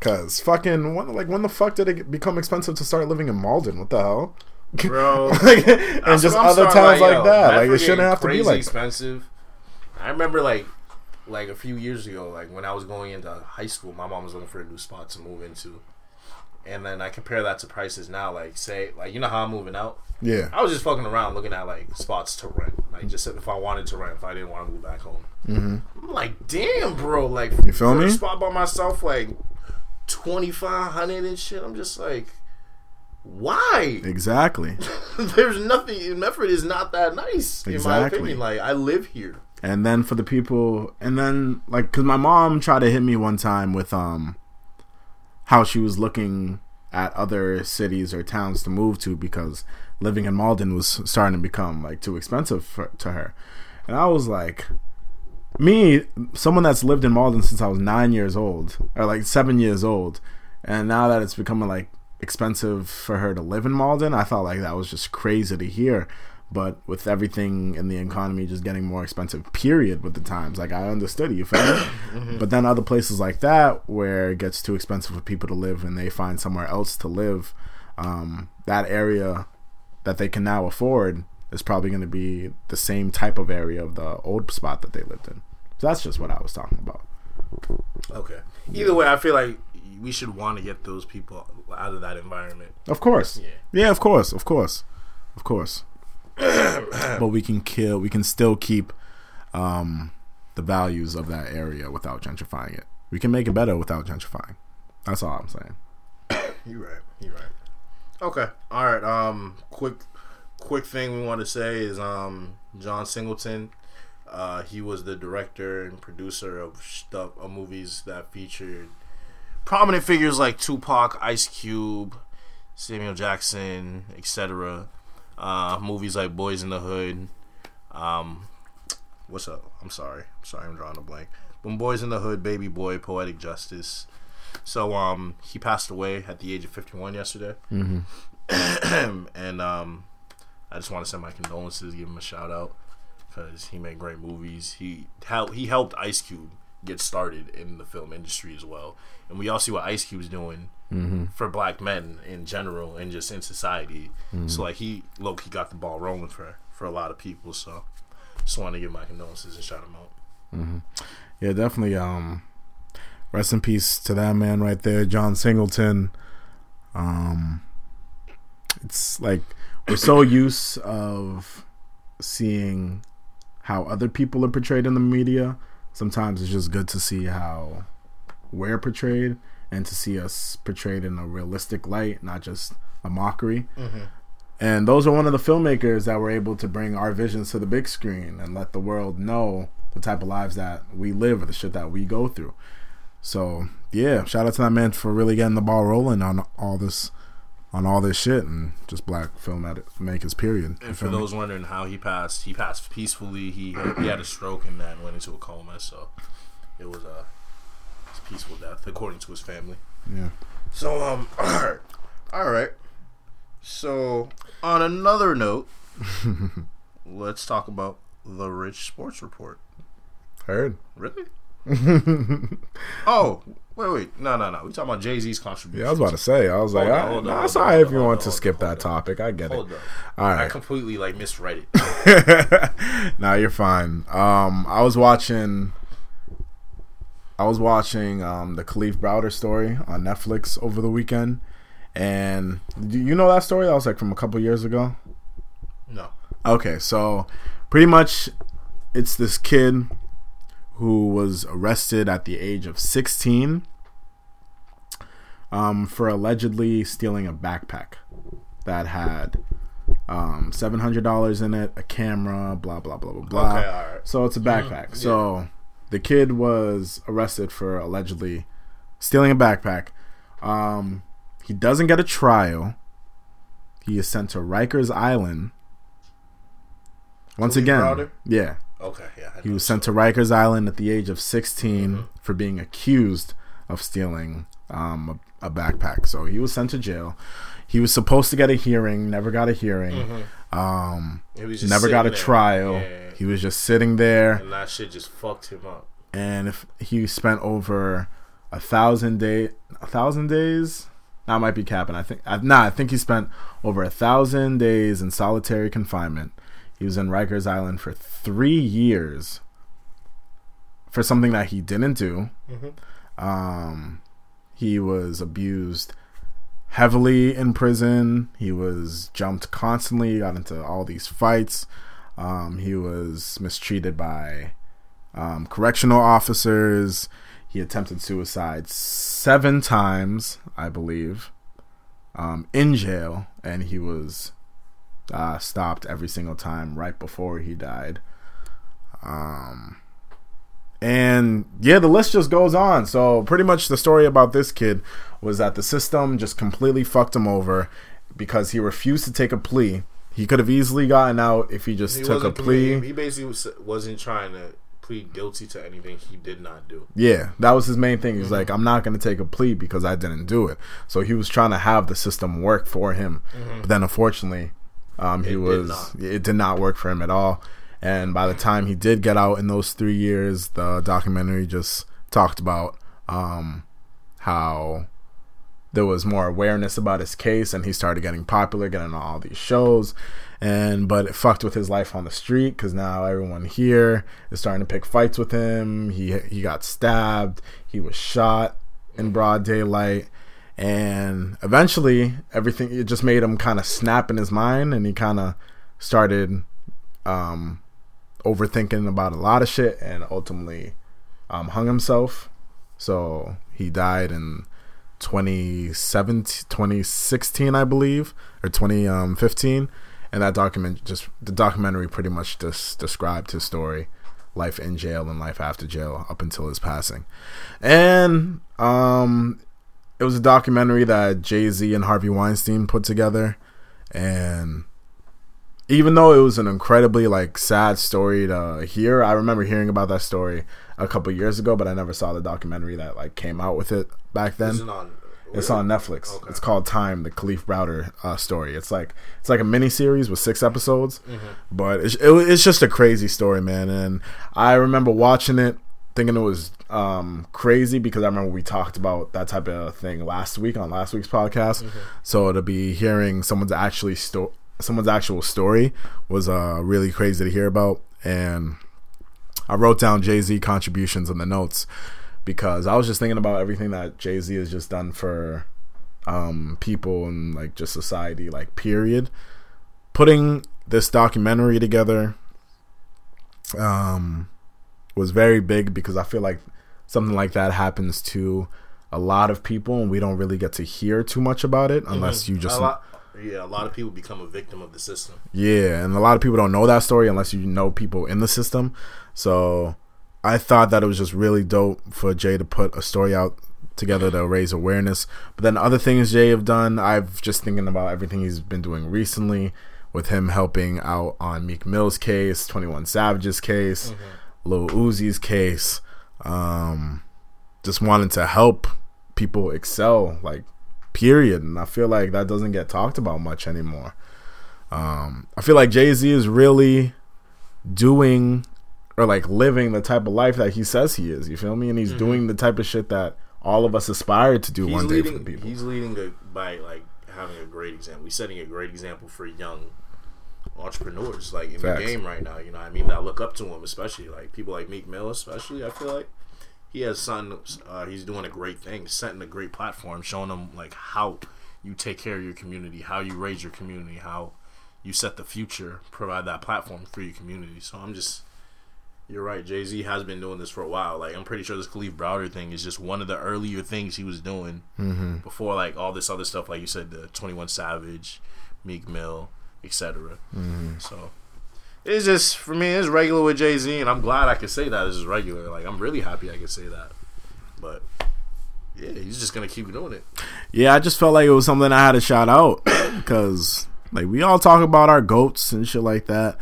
Cause fucking when, like when the fuck did it become expensive to start living in Malden? What the hell? Bro, like, and just other towns like, yo, that. Like it shouldn't have to be like. expensive. I remember like like a few years ago, like when I was going into high school, my mom was looking for a new spot to move into. And then I compare that to prices now. Like, say, like you know how I'm moving out. Yeah, I was just fucking around looking at like spots to rent, like just if I wanted to rent, if I didn't want to move back home. Mm-hmm. I'm like, damn, bro, like You feel me? spot by myself, like twenty five hundred and shit. I'm just like, why? exactly. There's nothing. In Medford is not that nice, in my Exactly. opinion. Like I live here. And then for the people, and then like, cause my mom tried to hit me one time with um, how she was looking at other cities or towns to move to because living in Malden was starting to become like too expensive for, to her, and I was like, me, someone that's lived in Malden since I was nine years old or like seven years old, and now that it's becoming like expensive for her to live in Malden, I thought like that was just crazy to hear. But with everything in the economy just getting more expensive, period, with the times, like I understood it, you feel me? But then other places like that where it gets too expensive for people to live and they find somewhere else to live, um, that area that they can now afford is probably going to be the same type of area of the old spot that they lived in. So that's just what I was talking about. Okay. Either way, I feel like we should want to get those people out of that environment. Of course. Yeah. Yeah, of course, of course, of course. But we can kill. We can still keep um, the values of that area without gentrifying it. We can make it better without gentrifying. That's all I'm saying. You're right. You're right. Okay. All right. Um, quick, quick thing we want to say is um, John Singleton. Uh, he was the director and producer of stuff, of movies that featured prominent figures like Tupac, Ice Cube, Samuel Jackson, etc. Uh, movies like Boys in the Hood. Um, what's up? I'm sorry. I'm sorry. I'm drawing a blank. When Boys in the Hood, Baby Boy, Poetic Justice. So um, he passed away at the age of 51 yesterday. Mm-hmm. and um, I just want to send my condolences, give him a shout out because he made great movies. He helped he helped Ice Cube get started in the film industry as well, and we all see what Ice Cube's doing Mm-hmm. for black men in general and just in society. Mm-hmm. So like he look he got the ball rolling for for a lot of people. So just want to give my condolences and shout him out. Yeah, definitely. Um, rest in peace to that man right there, John Singleton. Um, it's like we're so used of seeing how other people are portrayed in the media. Sometimes it's just good to see how we're portrayed and to see us portrayed in a realistic light, not just a mockery. Mm-hmm. And those are one of the filmmakers that were able to bring our visions to the big screen and let the world know the type of lives that we live or the shit that we go through. So yeah, shout out to that man for really getting the ball rolling on all this, on all this shit and just black film makers. Period. And for those wondering how he passed, he passed peacefully. He he had a stroke and then went into a coma. So it was a, a peaceful death according to his family. yeah, So um, all right, all right. So on another note, let's talk about the Rich Sports Report. heard. Really? oh, wait, wait, no, no, no. We talking about Jay Z's contribution. Yeah, I was about to say. I was like, Hold on, I, on, it's on, if you on, want hold to on, skip that on. topic. I get it. Up. All I completely like misread it. nah, you're fine. Um, I was watching. I was watching um, the Kalief Browder story on Netflix over the weekend, and do you know that story? That was like from a couple years ago. No. Okay, so pretty much, it's this kid who was arrested at the age of 16 um, for allegedly stealing a backpack that had um, $700 in it, a camera, blah, blah, blah, blah, blah. Okay, all right. So it's a backpack. So the kid was arrested for allegedly stealing a backpack. Um, he doesn't get a trial. He is sent to Rikers Island. Once again, Browder? yeah, Okay, yeah. He was sent to Rikers Island at the age of 16 Mm-hmm. for being accused of stealing um, a, backpack. So he was sent to jail. He was supposed to get a hearing, never got a hearing. Um, He was just never got a there. trial. Yeah. He was just sitting there and that shit just fucked him up. and if he spent over a thousand day a thousand days I might be capping I think I, nah I think he spent over a thousand days in solitary confinement he was in Rikers Island for three years for something that he didn't do um he was abused heavily in prison he was jumped constantly got into all these fights um, he was mistreated by um, correctional officers. He attempted suicide seven times, I believe, um, in jail, and he was uh, stopped every single time right before he died. Um, and yeah, the list just goes on. So pretty much the story about this kid was that the system just completely fucked him over because he refused to take a plea. He could have easily gotten out if he just He took a plea. He basically was, wasn't trying to plead guilty to anything he did not do. Yeah, that was his main thing. Mm-hmm. He's like, I'm not going to take a plea because I didn't do it. So he was trying to have the system work for him. But then, unfortunately, um, he Mm-hmm. It did was not. it did not work for him at all. And by the time he did get out in those three years, the documentary just talked about um, how there was more awareness about his case, and he started getting popular, getting on all these shows. And but it fucked with his life on the street because now everyone here is starting to pick fights with him. He he got stabbed. He was shot in broad daylight, and eventually everything it just made him kind of snap in his mind, and he kind of started um, overthinking about a lot of shit, and ultimately um, hung himself. So he died in 2017, 2016, I believe, or 2015. And that document just the documentary pretty much just described his story, life in jail and life after jail up until his passing. And um, it was a documentary that Jay Z and Harvey Weinstein put together, and even though it was an incredibly like sad story to hear, I remember hearing about that story a couple years ago, but I never saw the documentary that like came out with it back then. It on? It's on Netflix. Okay. It's called Time, the Kalief Browder uh, story. It's like it's like a mini series with six episodes, Mm-hmm. but it's it, it's just a crazy story, man. And I remember watching it, thinking it was um, crazy because I remember we talked about that type of thing last week on last week's podcast. Mm-hmm. So to be hearing someone's actually sto- someone's actual story was uh, really crazy to hear about, and I wrote down Jay Z contributions in the notes because I was just thinking about everything that Jay Z has just done for um, people and like just society, like period. Putting this documentary together um, was very big because I feel like something like that happens to a lot of people, and we don't really get to hear too much about it unless you just a lot, yeah, a lot of people become a victim of the system. yeah, and a lot of people don't know that story unless you know people in the system. So I thought that it was just really dope for Jay to put a story out together to raise awareness. But then other things Jay have done, I've just thinking about everything he's been doing recently with him helping out on Meek Mill's case, Twenty One Savage's case, Lil Uzi's case, um, just wanting to help people excel, like period. And I feel like that doesn't get talked about much anymore. Um, I feel like Jay Z is really doing or like living the type of life that he says he is. You feel me? And he's doing the type of shit that all of us aspire to do He's one day leading. for the people. He's leading a, by like having a great example. He's setting a great example for young entrepreneurs like in Facts. the game right now. You know, what I mean, that look up to him, especially like people like Meek Mill, especially. I feel like he has son. Uh, he's doing a great thing, setting a great platform, showing them like how you take care of your community, how you raise your community, how you set the future, provide that platform for your community. So I'm just. You're right. Jay Z has been doing this for a while. Like I'm pretty sure this Kalief Browder thing is just one of the earlier things he was doing before like all this other stuff, like you said, the Twenty One Savage, Meek Mill, etc. So it's just for me, it's regular with Jay Z, and I'm glad I can say that this is regular. Like I'm really happy I can say that. But yeah, he's just gonna keep doing it. Yeah, I just felt like it was something I had to shout out because like we all talk about our goats and shit like that,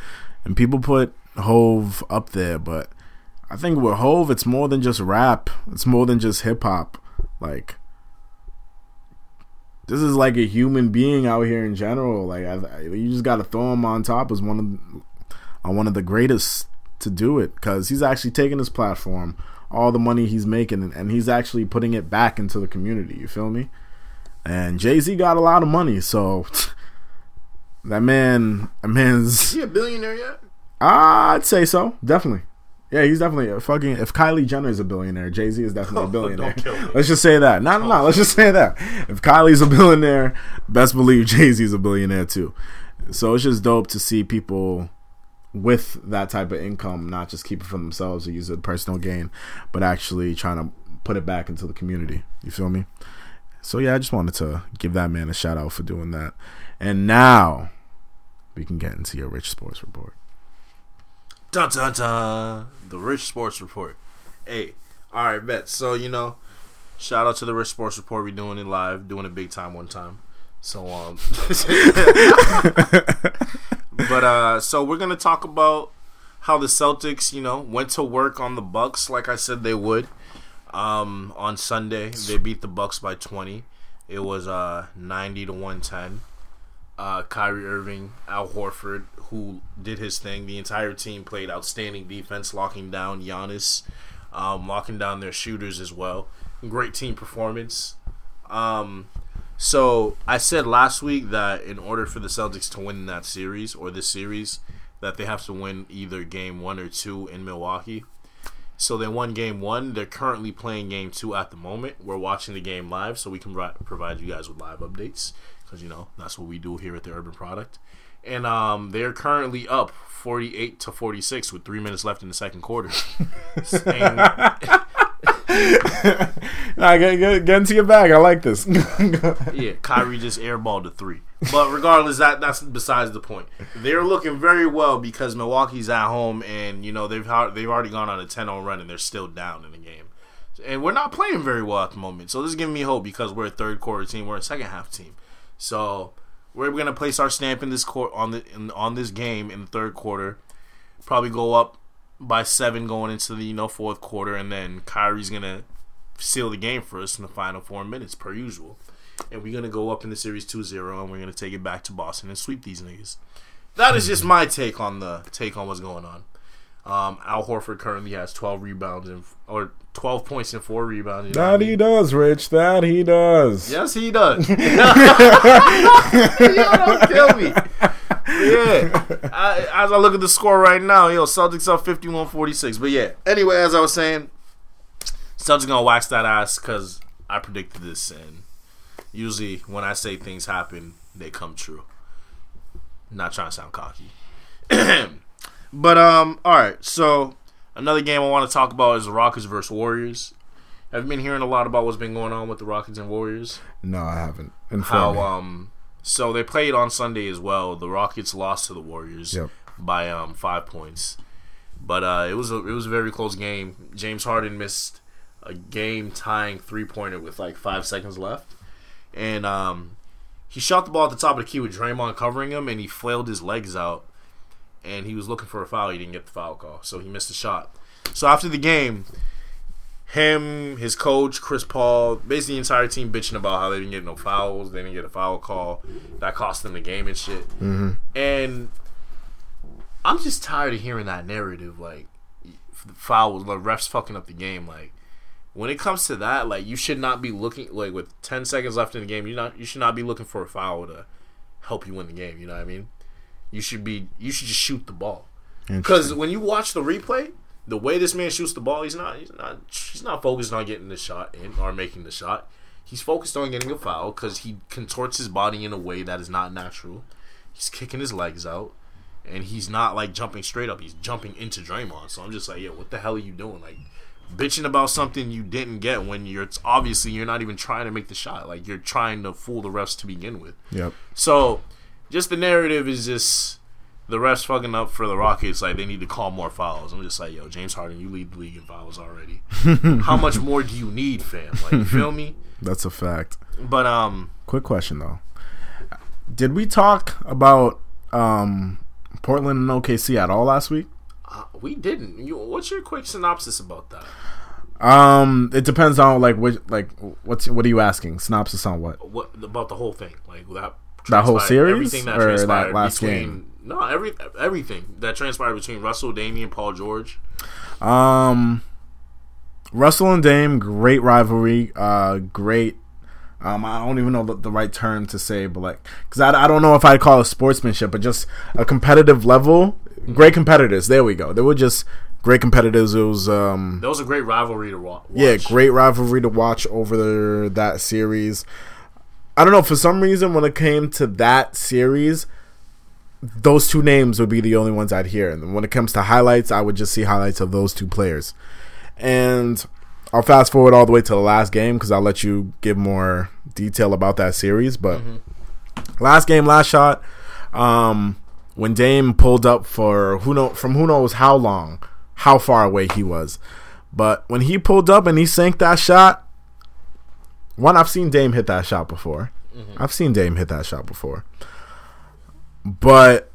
and people put Hove up there, but I think with Hove, it's more than just rap. It's more than just hip hop. Like this is like a human being out here in general. Like I- you just got to throw him on top as one of on one of the greatest to do it because he's actually taking his platform, all the money he's making, and, and he's actually putting it back into the community. You feel me? And Jay Z got a lot of money, so that man, that man's Is he a billionaire yet? I'd say so, definitely. Yeah, he's definitely a fucking. If Kylie Jenner is a billionaire, Jay Z is definitely a billionaire. don't kill me. Let's just say that. No, no, no. Let's just say that. If Kylie's a billionaire, best believe Jay Z is a billionaire too. So it's just dope to see people with that type of income not just keep it for themselves or use it personal gain, but actually trying to put it back into the community. You feel me? So yeah, I just wanted to give that man a shout out for doing that. And now we can get into your rich sports report. Dun dun dun. The Rich Sports Report. Hey, all right, bet. So you know, shout out to the Rich Sports Report. We doing it live, doing it big time one time. So um, but uh, so we're gonna talk about how the Celtics, you know, went to work on the Bucks like I said they would. Um, on Sunday, they beat the Bucks by twenty. It was uh ninety to one ten uh, Kyrie Irving, Al Horford, who did his thing. The entire team played outstanding defense, locking down Giannis, um, locking down their shooters as well. Great team performance. Um, so I said last week that in order for the Celtics to win that series or this series, that they have to win either game one or two in Milwaukee. So they won game one. They're currently playing game two at the moment. We're watching the game live, so we can provide you guys with live updates because you know that's what we do here at the Urban Product. And um, they're currently up forty-eight to forty-six with three minutes left in the second quarter. and, nah, get, get, get into your bag. I like this. Yeah, Kyrie just airballed a three. But regardless, that that's besides the point. They're looking very well because Milwaukee's at home, and you know they've they've already gone on a 10-0 run, and they're still down in the game. And we're not playing very well at the moment, so this is giving me hope because we're a third quarter team, we're a second half team. So we're gonna place our stamp in this court on the in, on this game in the third quarter. Probably go up by seven going into the you know fourth quarter, and then Kyrie's gonna seal the game for us in the final four minutes per usual. And we're gonna go up in the series 2-0 and we're gonna take it back to Boston and sweep these niggas. That is just my take on the take on what's going on. Um, Al Horford currently has 12 rebounds and or 12 points and four rebounds. You know what I that he does, Rich. That he does. Yes, he does. Yo, don't kill me. Yeah. I, as I look at the score right now, yo, Celtics up 51-46. But yeah. Anyway, as I was saying, Celtics gonna wax that ass because I predicted this, and usually when I say things happen, they come true. Not trying to sound cocky. but um, all right. So another game I want to talk about is the Rockets versus Warriors. Have you been hearing a lot about what's been going on with the Rockets and Warriors? No, I haven't. Inform me. How um, so they played on Sunday as well. The Rockets lost to the Warriors Yep. by um five points, but uh, it was a it was a very close game. James Harden missed a game tying three pointer with like five seconds left, and um, he shot the ball at the top of the key with Draymond covering him, and he flailed his legs out, and he was looking for a foul. He didn't get the foul call, so he missed the shot. So after the game, him, his coach, Chris Paul, basically the entire team bitching about how they didn't get no fouls, they didn't get a foul call, that cost them the game and shit. Mm-hmm. And I'm just tired of hearing that narrative, like the fouls, like refs fucking up the game. Like when it comes to that, like you should not be looking like with 10 seconds left in the game, you not you should not be looking for a foul to help you win the game. You know what I mean? You should be you should just shoot the ball. Because when you watch the replay, the way this man shoots the ball, he's not he's not he's not focused on getting the shot in or making the shot. He's focused on getting a foul because he contorts his body in a way that is not natural. He's kicking his legs out, and he's not like jumping straight up. He's jumping into Draymond. So I'm just like, yo, what the hell are you doing? Like bitching about something you didn't get when you're it's obviously you're not even trying to make the shot. Like you're trying to fool the refs to begin with. Yep. So, just the narrative is just the refs fucking up for the Rockets. Like they need to call more fouls. I'm just like, yo, James Harden, you lead the league in fouls already. How much more do you need, fam? Like, you feel me? That's a fact. But um, Quick question though. Did we talk about um, Portland and OKC at all last week? uh, we didn't. You, what's your quick synopsis about that? Um, it depends on like which like what's what are you asking? Synopsis on what? What about the whole thing? Like that. That whole series? everything that Or that last game? No, every everything that transpired between Russell, Damian, Paul George. Um, Russell and Dame, great rivalry. Uh, great. Um, I don't even know the, the right term to say, but like, because I, I don't know if I'd call it sportsmanship, but just a competitive level. Great competitors. There we go. They were just great competitors. It was um, That was a great rivalry to wa- watch. yeah, great rivalry to watch over the, that series. I don't know for some reason when it came to that series, those two names would be the only ones I'd hear. And when it comes to highlights, I would just see highlights of those two players. And I'll fast forward all the way to the last game because I'll let you give more detail about that series. But last game, last shot, um, when Dame pulled up for who know from who knows how long, how far away he was. But when he pulled up and he sank that shot, one I've seen Dame hit that shot before. I've seen Dame hit that shot before. But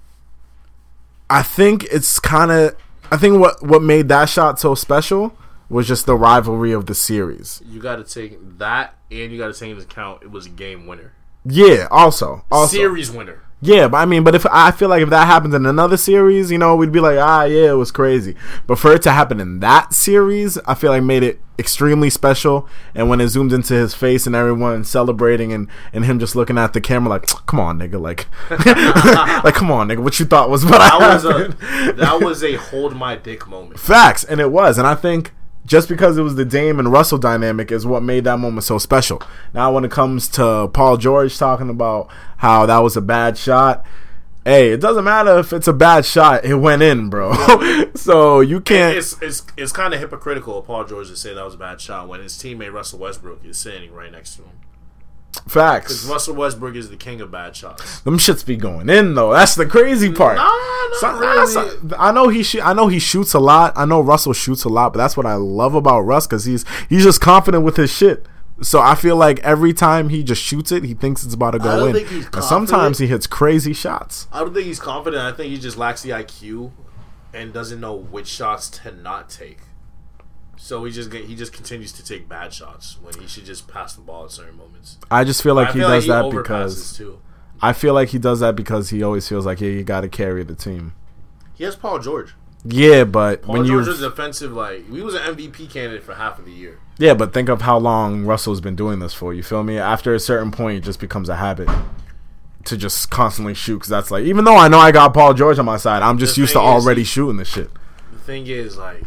I think it's kind of I think what what made that shot so special was just the rivalry of the series. You got to take that, and you got to take into account it was a game winner, Yeah, also, also series winner. Yeah, but I mean, but if I feel like if that happens in another series, you know, we'd be like, ah, yeah, it was crazy. But for it to happen in that series, I feel like made it extremely special. And when it zoomed into his face and everyone celebrating and, and him just looking at the camera like, come on, nigga, like, like, come on, nigga, what you thought was what That was happened? a that was a hold my dick moment. Facts, and it was, and I think just because it was the Dame and Russell dynamic is what made that moment so special. Now, when it comes to Paul George talking about how that was a bad shot, Hey, it doesn't matter if it's a bad shot; it went in, bro. so you can't. It's it's it's kind of hypocritical of Paul George to say that was a bad shot when his teammate Russell Westbrook is sitting right next to him. Because Facts. Russell Westbrook is the king of bad shots. Them shits be going in though. That's the crazy part. Nah, not Some- really. I know he sh- I know he shoots a lot. I know Russell shoots a lot, but that's what I love about Russ because he's he's just confident with his shit. So I feel like every time he just shoots it, he thinks it's about to go in. sometimes he hits crazy shots. I don't think he's confident. I think he just lacks the IQ and doesn't know which shots to not take. So he just get, he just continues to take bad shots when he should just pass the ball at certain moments. I just feel like he feel does that overpasses because too. I feel like he does that because he always feels like yeah, you got to carry the team. He has Paul George. Yeah, but Paul when George was defensive. Like he was an MVP candidate for half of the year. yeah, but think of how long Russell's been doing this for. You feel me? After a certain point, it just becomes a habit to just constantly shoot. Because that's like, even though I know I got Paul George on my side, I'm just The used to is, already shooting this shit. The thing is, like,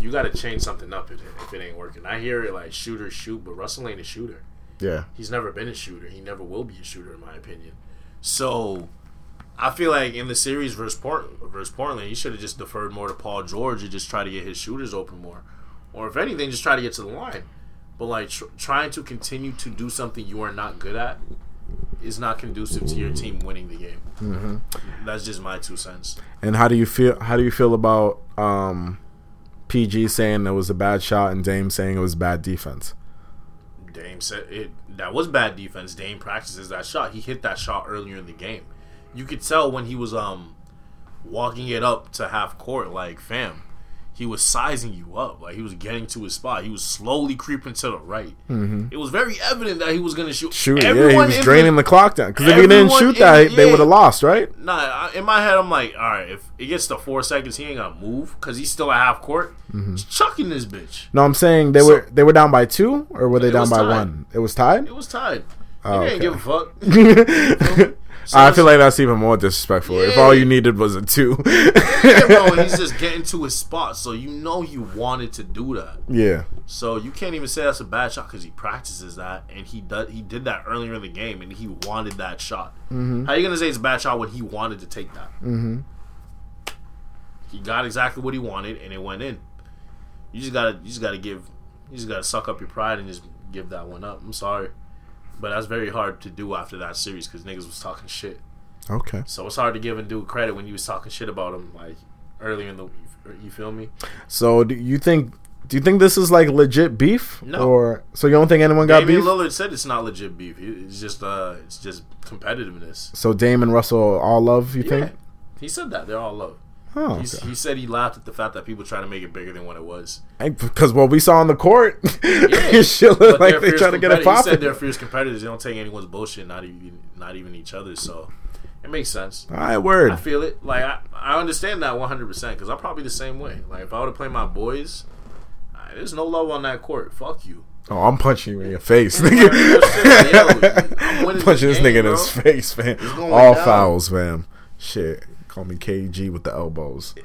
you got to change something up if it, if it ain't working. I hear it like shooters shoot, but Russell ain't a shooter. Yeah, He's never been a shooter. He never will be a shooter, in my opinion. So, I feel like in the series versus, Port- versus Portland, he should have just deferred more to Paul George and just try to get his shooters open more, or if anything, just try to get to the line. But like tr- trying to continue to do something you are not good at is not conducive to your team winning the game. Mm-hmm. That's just my two cents. And how do you feel? How do you feel about um, PG saying it was a bad shot and Dame saying it was bad defense? Dame said it. That was bad defense. Dame practices that shot. He hit that shot earlier in the game. You could tell when he was um walking it up to half court, like fam, he was sizing you up. Like he was getting to his spot. He was slowly creeping to the right. It was very evident that he was going to shoot. Mm-hmm. Shoot, yeah, he was in draining the clock down. Because if he didn't shoot that, the- they yeah. would have lost, right? Nah, in my head, I'm like, all right, if it gets to four seconds, he ain't gonna move because he's still at half court. Mm-hmm. He's chucking this bitch. No, I'm saying they So- were they were down by two, or were they down by tied. one? It was tied. It was tied. Oh, He didn't give a fuck. I feel like that's even more disrespectful. If all you needed was a two, yeah, bro, he's just getting to his spot, so you know he wanted to do that. yeah, So you can't even say that's a bad shot because he practices that, and he does. He did that earlier in the game, and he wanted that shot. Mm-hmm. How you gonna say it's a bad shot when he wanted to take that? Mm-hmm. He got exactly what he wanted, and it went in. You just gotta, you just gotta give, you just gotta suck up your pride and just give that one up. I'm sorry, but that's very hard to do after that series because niggas was talking shit. okay. So it's hard to give and do credit when you was talking shit about him like earlier in the. You feel me? So do you think? Do you think this is like legit beef? No. Or so you don't think anyone got Damian beef? Lillard said it's not legit beef. It's just uh, it's just competitiveness. So Dame and Russell all love. You Yeah, think? he said that they're all love. Oh, okay. He said he laughed at the fact that people try to make it bigger than what it was. because what we saw on the court, Yeah, shit look But like they're trying to get it competi- He said popping. they're fierce competitors. They don't take anyone's bullshit, not even not even each other. So it makes sense. All right, word. I feel it. Like I, I understand that one hundred percent because I'm probably the same way. Like if I were to play my boys, there's no love on that court. Fuck you. Oh, I'm punching you in your face, nigga. I'm punching this this nigga game, in his face, man. All down. fouls, man. Shit, call me KG with the elbows.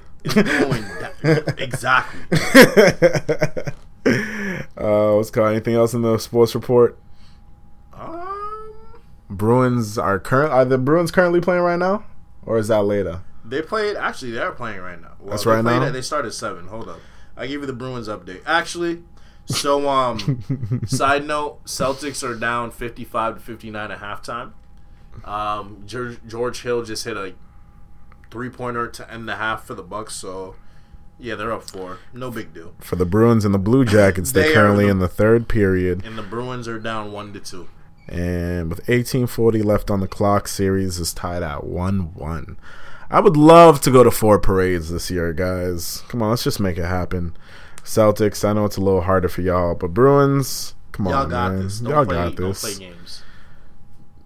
Exactly. Uh, what's called? Anything else in the sports report? Um, Bruins are current. Are the Bruins currently playing right now, or is that later? they played. Actually, they're playing right now. Well, That's right now? At, they started seven. Hold up. I give you the Bruins update. Actually, so um, side note: Celtics are down fifty-five to fifty-nine at halftime. Um, George, George Hill just hit a three-pointer to end the half for the Bucks. So, yeah, they're up four. No big deal. For the Bruins and the Blue Jackets, they're They are currently the- in the third period, And the Bruins are down one to two. and with 18:40 left on the clock, series is tied at one-one. I would love to go to four parades this year, guys. Come on, let's just make it happen. Celtics, I know it's a little harder for y'all, but Bruins, come Y'all on, got man. this. Don't y'all play, got Don't this. play games.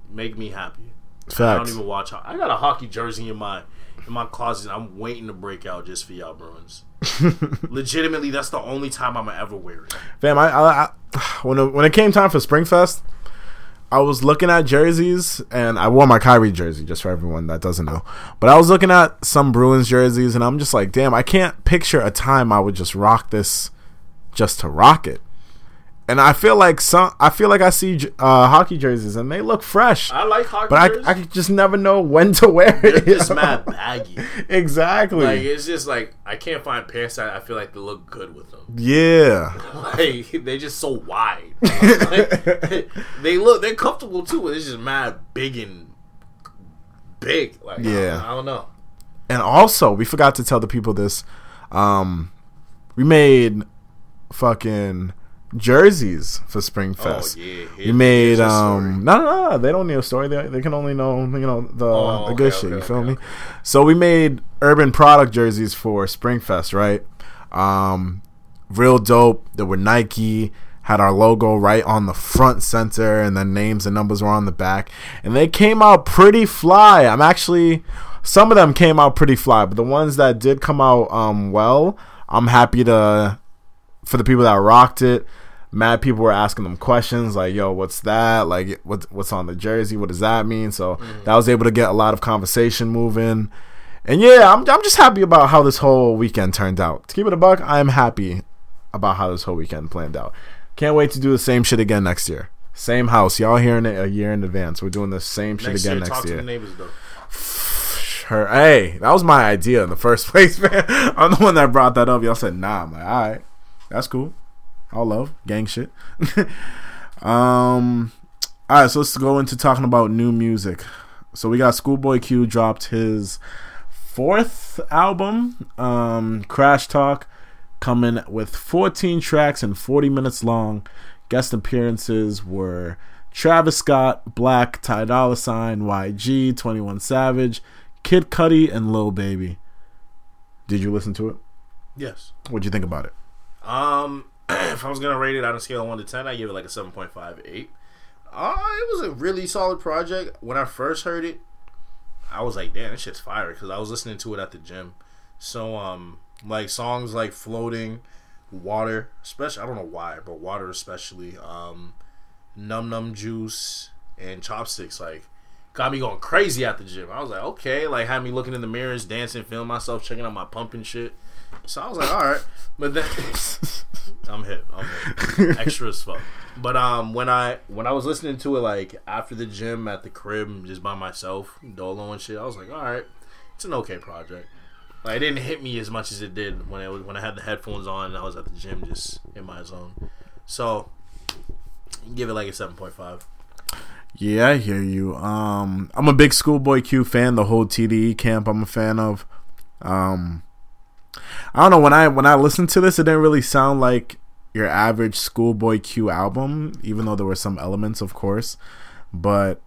Make me happy. I don't even watch. ho- I got a hockey jersey in my in my closet. I'm waiting to break out just for y'all Bruins. Legitimately, that's the only time I'm gonna ever wear it. Fam, I, I, I when it, when it came time for Springfest, I was looking at jerseys, and I wore my Kyrie jersey just for everyone that doesn't know. But I was looking at some Bruins jerseys, and I'm just like, damn, I can't picture a time I would just rock this, just to rock it. And I feel like some. I feel like I see uh, hockey jerseys and they look fresh, I like hockey but jerseys. I I just never know when to wear They're it. just mad baggy. exactly. Like it's just like I can't find pants that I feel like they look good with them. yeah. Like they're just so wide. Like, they look they're comfortable too, but it's just mad big and big. Like Yeah. I, I don't know. And also, we forgot to tell the people this. Um, we made fucking jerseys for Springfest. Oh yeah, We made um no no no they don't need a story. They, they can only know you know the Oh, the good okay, shit you feel okay, me? okay. so we made urban product jerseys for Springfest right? Um real dope. There were Nike had our logo right on the front center and then names and numbers were on the back. And they came out pretty fly. I'm actually some of them came out pretty fly but the ones that did come out um well I'm happy to for the people that rocked it, mad people were asking them questions like, "Yo, what's that? Like, what what's on the jersey? What does that mean?" So Mm-hmm. that was able to get a lot of conversation moving. And yeah, I'm I'm just happy about how this whole weekend turned out. To keep it a buck, I'm happy about how this whole weekend planned out. Can't wait to do the same shit again next year. Same house, y'all hearing it a year in advance. We're doing the same shit Next again year, talk next to year. the neighbors though. Her, hey, that was my idea in the first place, man. I'm the one that brought that up. Y'all said nah. I'm like, all right, that's cool. All love, gang shit. um, all right, so let's go into talking about new music. So we got Schoolboy Q dropped his fourth album, um, Crash Talk, coming with 14 tracks and 40 minutes long. Guest appearances were Travis Scott, 6lack, Ty Dolla Sign, YG, 21 Savage, Kid Cudi, and Lil Baby. Did you listen to it? Yes. What'd you think about it? Um, if I was gonna rate it on a scale of one to ten, I give it like a seven point five eight. Uh, it was a really solid project. When I first heard it, I was like, "Damn, this shit's fire!" Because I was listening to it at the gym. So, um, like songs like "Floating," "Water," especially I don't know why, but "Water" especially, um, "Num Num Juice" and "Chopsticks," like got me going crazy at the gym. I was like, okay, like had me looking in the mirrors, dancing, feeling myself, checking out my pump and shit. So I was like, all right, but then I'm hip, I'm hip, extra as fuck. But um, when I when I was listening to it like after the gym at the crib, just by myself, dolo and shit, I was like, all right, it's an okay project. Like it didn't hit me as much as it did when it was when I had the headphones on and I was at the gym just in my zone. So give it like a seven point five. Yeah, I hear you. Um, I'm a big Schoolboy Q fan. The whole TDE camp, I'm a fan of. Um, I don't know when I when I listened to this, it didn't really sound like your average Schoolboy Q album, even though there were some elements, of course. But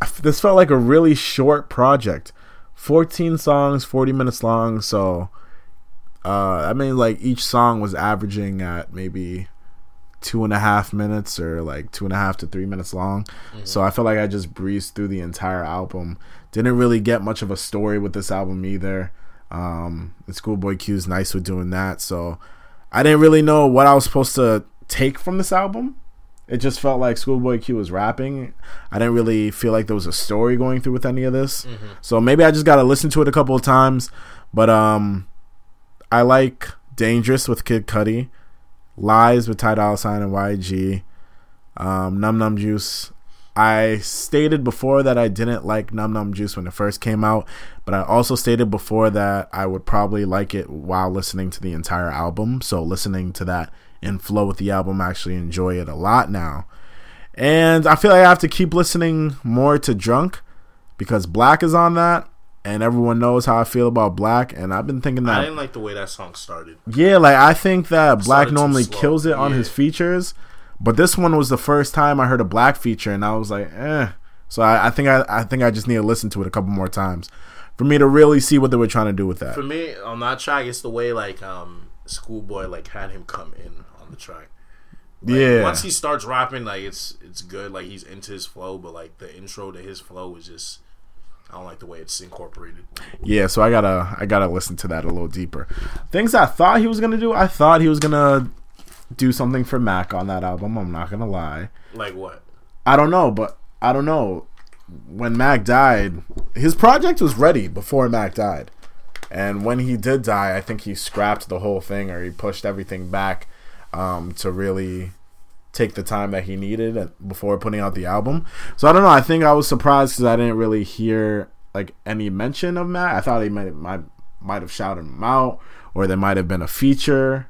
I f- this felt like a really short project, 14 songs, 40 minutes long. So, uh, I mean, like each song was averaging at maybe two and a half minutes or like two and a half to three minutes long. So I felt like I just breezed through the entire album. Didn't really get much of a story with this album either. Um, and Schoolboy Q's nice with doing that. So I didn't really know what I was supposed to take from this album. It just felt like Schoolboy Q was rapping. I didn't really feel like there was a story going through with any of this. So maybe I just got to listen to it a couple of times. But um, I like Dangerous with Kid Cudi. Lies with Ty Dolla Sign and YG. Um, Num Num Juice. I stated before that I didn't like Num Num Juice when it first came out, but I also stated before that I would probably like it while listening to the entire album. So listening to that in flow with the album, I actually enjoy it a lot now. And I feel like I have to keep listening more to Drunk because 6lack is on that, and everyone knows how I feel about 6lack. And I've been thinking that I didn't like the way that song started. yeah, like I think that 6lack normally kills it on Yeah. his features, but this one was the first time I heard a 6lack feature, and I was like, eh. So I, I think I, I think I just need to listen to it a couple more times for me to really see what they were trying to do with that. For me, on that track, it's the way like um Schoolboy like had him come in on the track. Like, yeah, Once he starts rapping, like it's it's good. Like he's into his flow, but like the intro to his flow is just I don't like the way it's incorporated. yeah. So I gotta I gotta listen to that a little deeper. Things I thought he was gonna do, I thought he was gonna do something for Mac on that album. I'm not gonna lie. Like what? I don't know, but I don't know. When Mac died, his project was ready before Mac died. And when he did die, I think he scrapped the whole thing or he pushed everything back um, to really take the time that he needed before putting out the album. So I don't know. I think I was surprised because I didn't really hear like any mention of Mac. I thought he might might might have shouted him out, or there might have been a feature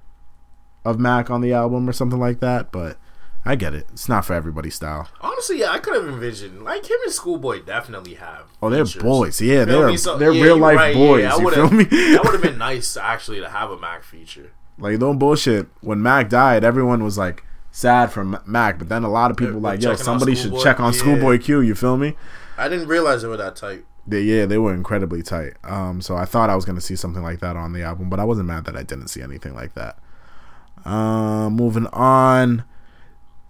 of Mac on the album or something like that. But I get it. It's not for everybody's style. Honestly, yeah, I could have envisioned like him and Schoolboy definitely have. Oh, they're features. boys. Yeah, they're? So- they're yeah, real life right, boys. yeah, you feel me? that would have been nice actually to have a Mac feature. Like don't bullshit. When Mac died, everyone was like sad for Mac, but then a lot of people They're like, yo, somebody should check on Yeah. Schoolboy Q. You feel me? I didn't realize they were that tight. They, yeah, they were incredibly tight. Um, so I thought I was gonna see something like that on the album, but I wasn't mad that I didn't see anything like that. Um, moving on.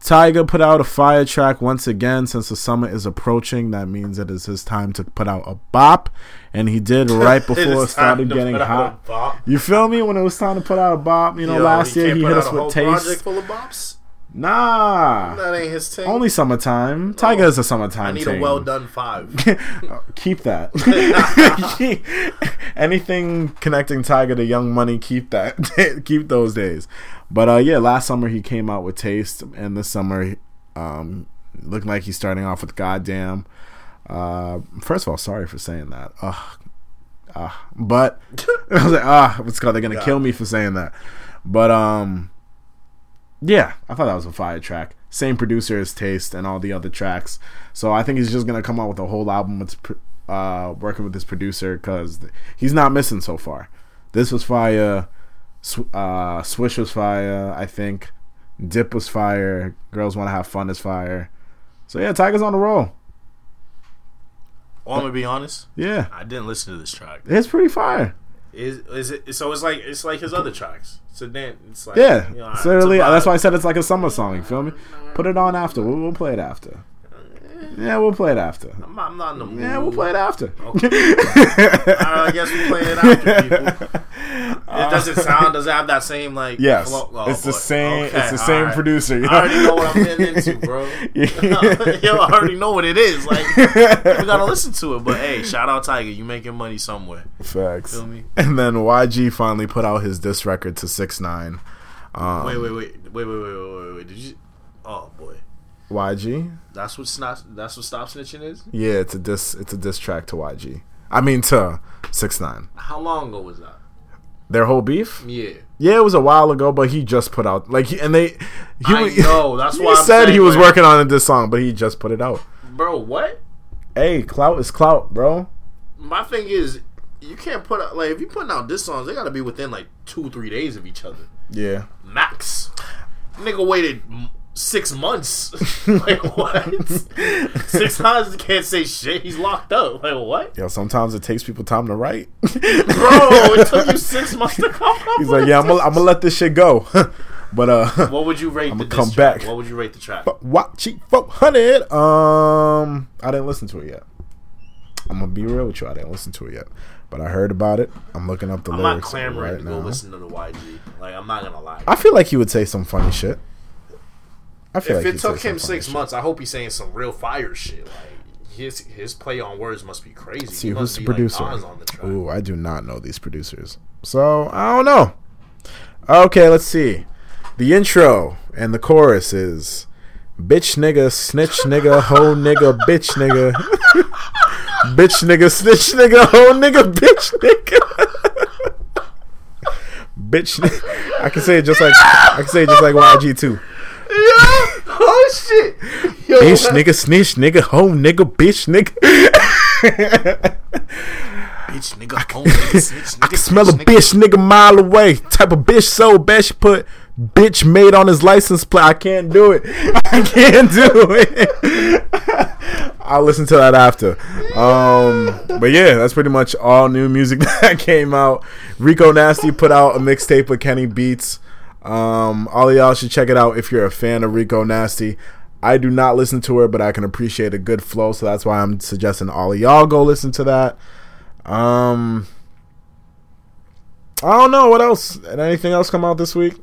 Tyga put out a fire track once again since the summer is approaching. That means it is his time to put out a bop, and he did right before is it started getting hot. You feel me? When it was time to put out a bop, you know, Yo, last year he hit us with taste. Project full of bops. Nah, That ain't his thing. only summertime. Tyga is a summertime. I need a well done five. keep that. Anything connecting Tyga to Young Money, keep that. keep those days. But uh, yeah, last summer he came out with Taste, and this summer, um, looking like he's starting off with Goddamn. Uh, first of all, sorry for saying that. Ugh. Uh, but I was like, ah, what's called? They're gonna kill me for saying that. But um, yeah, I thought that was a fire track. Same producer as Taste and all the other tracks. So I think he's just gonna come out with a whole album with uh, working with this producer because he's not missing so far. This was fire. Sw- uh, Swish was fire. I think Dip was fire. Girls want to have fun is fire. So yeah, Tyga's on the roll. Well, I'm gonna be honest. Yeah, I didn't listen to this track. it's pretty fire. Is is it? So it's like it's like his other tracks. So then it's like Yeah, you know, so it's really, that's why I said it's like a summer song. You feel me? Put it on after. We'll, we'll play it after. Yeah, we'll play it after. I'm I'm not in the mood. Yeah, we'll play it after. Alright, I guess we play it after people. It doesn't sound. Does it have that same like? Yes, flow? Oh, it's the same. Okay, it's the same alright. producer. You I already know what I'm getting into, bro. Yo, I already know what it is. Like, we gotta listen to it. But hey, shout out Tyga, you making money somewhere. Facts. Feel me? And then YG finally put out his diss record to Six Nine. Um, Wait, wait, wait, wait, wait, wait, wait, wait, wait. Did you? Oh boy, YG. that's what snap. That's what stop snitching is. Yeah, it's a diss. It's a diss track to YG. I mean to Six Nine. How long ago was that? Their whole beef. Yeah, Yeah, it was a while ago, but he just put out like he, and they. He, I know. That's he why I'm said he was working on this song, but he just put it out. bro. What? Hey, clout is clout, bro. My thing is, you can't put out like if you're putting out diss songs, they gotta be within like two, three days of each other, Yeah. max. Nigga waited six months. like what? six months can't say shit. He's locked up. Like what? Yo, sometimes it takes people time to write. Bro, it took you six months to come up. He's like, yeah, I'm gonna, I'm let this shit go. but uh, What would you rate I'ma the come track? back. What would you rate the track? watch it four hundred. Um, I didn't listen to it yet. I'm gonna be real with you. I didn't listen to it yet, but I heard about it. I'm looking up the I'm not lyrics clamoring right to go now. listen to the YG. Like I'm not gonna lie. I feel like he would say some funny shit. I feel if like it took him six shit. months, I hope he's saying some real fire shit. Like his his play on words must be crazy. See He who's the producer. Like on the. Ooh, I do not know these producers, so I don't know. Okay, let's see. The intro and the chorus is bitch nigga, snitch nigga, hoe nigga, bitch nigga. bitch nigga, snitch nigga, hoe nigga, bitch nigga. bitch I can say it just like I can say it just like YG too. Yeah. Oh shit. Yo, Bitch nigga, snitch nigga, hoe nigga, bitch nigga. bitch nigga, home nigga, snitch nigga. I can smell a bitch bitch nigga mile away. Type of bitch so bad she put bitch made on his license plate. I can't do it. I can't do it. I'll listen to that after. Um, but yeah, that's pretty much all new music that came out. Rico Nasty put out a mixtape with Kenny Beats. Um, all of y'all should check it out if you're a fan of Rico Nasty. I do not listen to her, but I can appreciate a good flow, so that's why I'm suggesting all of y'all go listen to that. Um, I don't know what else. Did anything else come out this week?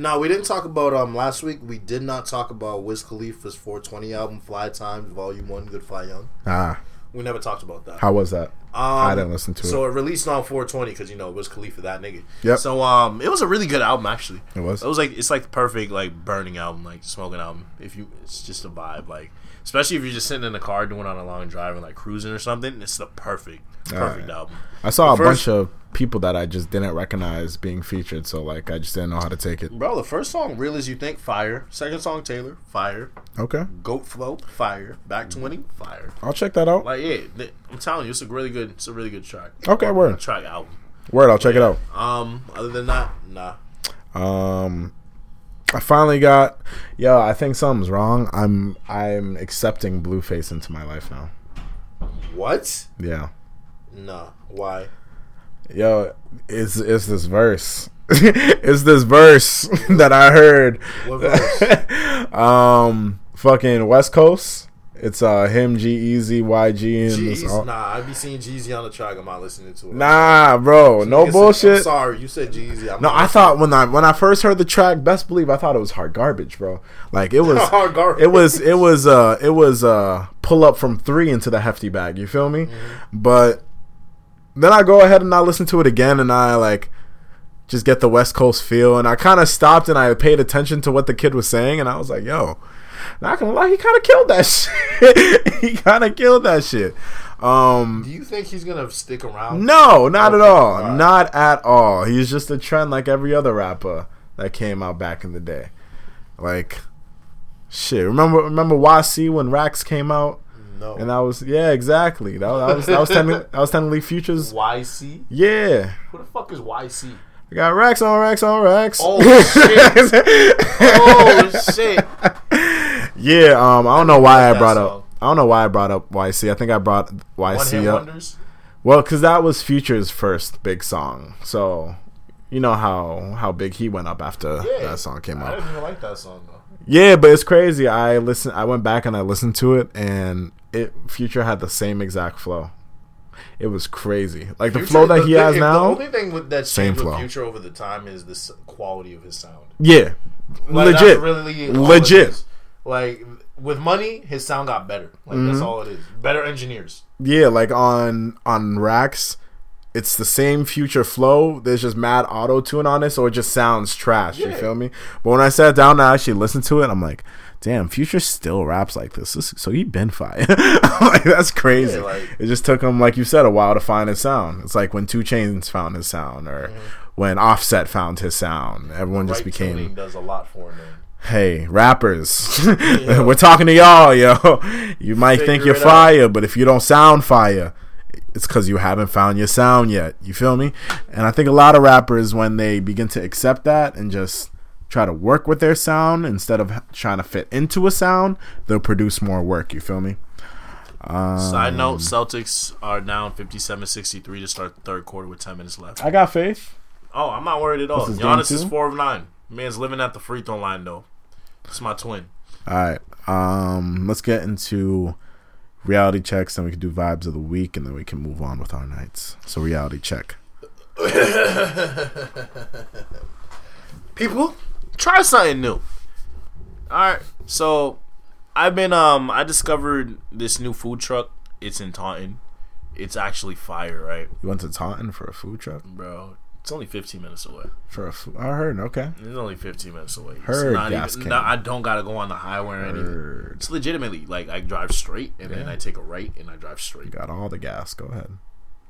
No, we didn't talk about um last week. We did not talk about Wiz Khalifa's 420 album, Fly Times Volume One, Good Fly Young. Ah, We never talked about that. how was that? Um, I didn't listen to it. so it. released on 420 because you know it was Khalifa that nigga. Yeah. So um, it was a really good album actually. It was. It was like it's like the perfect like burning album, like smoking album. If you, it's just a vibe, like especially if you're just sitting in the car doing on a long drive and like cruising or something. It's the perfect, perfect Alright. album. I saw a first- bunch of people that I just didn't recognize being featured, so like I just didn't know how to take it. Bro, the first song, real as you think, fire. Second song, Taylor, fire. Okay, Goat Flow, fire. Back twenty, fire. I'll check that out. Like yeah, th- I'm telling you, it's a really good, it's a really good track. Okay, Or- word. track album. Word, I'll check it out. Um, other than that, nah. Um, I finally got. Yo, I think something's wrong. I'm I'm accepting Blueface into my life now. What? Yeah. Nah. Why? Yo, it's it's this verse. it's this verse that I heard. What verse? um, fucking West Coast. It's uh him, G-Eazy, YG, and Jeez, nah. I'd be seeing Jeezy on the track. I'm not listening to it. Nah, bro, no bullshit. I'm sorry, you said Jeezy. No, I thought when I when I first heard the track, best believe I thought it was hard garbage, bro. Like it was Hard garbage. It was it was uh it was uh pull up from three into the hefty bag. You feel me? Mm-hmm. But then I go ahead and I listen to it again, and I like just get the West Coast feel, and I kind of stopped and I paid attention to what the kid was saying, and I was like, yo. Not gonna lie, he kind of killed that shit. he kind of killed that shit. Um, Do you think he's gonna stick around? no, not at all. alright. Not at all. He's just a trend like every other rapper that came out back in the day. Like shit. Remember remember YC when Racks came out? No. And I was yeah, exactly. That, that was that was technically that was technically Future's. YC? Yeah. Who the fuck is YC? I got Rax on Rax on Rax. Oh shit! oh shit! yeah, um I don't know why I brought up I don't know why I brought up YC. I think I brought One YC up. wonders. Well, because that was Future's first big song, so you know how how big he went up after Yeah. that song came out. I didn't even like that song though. Yeah, but it's crazy. I listen. I went back and I listened to it, and it Future had the same exact flow. It was crazy, like the flow that the he has The now. The only thing with that Same flow. Future over the time is the quality of his sound. Yeah, Like, legit, really legit. Like with money, his sound got better. Like Mm-hmm. that's all it is. Better engineers. Yeah, like on on racks, it's the same Future flow. There's just mad auto tune on it, so it just sounds trash. You feel me? But when I sat down I actually listened to it, I'm like, damn, Future still raps like this. this so he been fire. Like that's crazy. Yeah, like- it just took him, like you said, a while to find his sound. It's like when 2 Chainz found his sound, or mm-hmm. when Offset found his sound. Everyone just became does a lot for him. Man. hey rappers we're talking to y'all yo you might think you're it out. fire but if you don't sound fire it's because you haven't found your sound yet you feel me and i think a lot of rappers when they begin to accept that and just try to work with their sound instead of trying to fit into a sound they'll produce more work you feel me Side note: Um, Celtics are down 57-63 to start the third quarter with ten minutes left. i got faith Oh, I'm not worried at all. This is Giannis is four of nine. Man's living at the free throw line though. It's my twin. all right um let's get into reality checks then we can do vibes of the week and then we can move on with our nights so reality check People, try something new. All right, so I've been um I discovered this new food truck. It's in Taunton. It's actually fire, right, you went to taunton for a food truck bro? It's only 15 minutes away. For a f- I heard. Okay. It's only 15 minutes away. It's Heard not gas even, can. no, I don't gotta go on the highway or anything. Heard. It's legitimately like I drive straight and then I take a right and I drive straight. Got all the gas. Go ahead.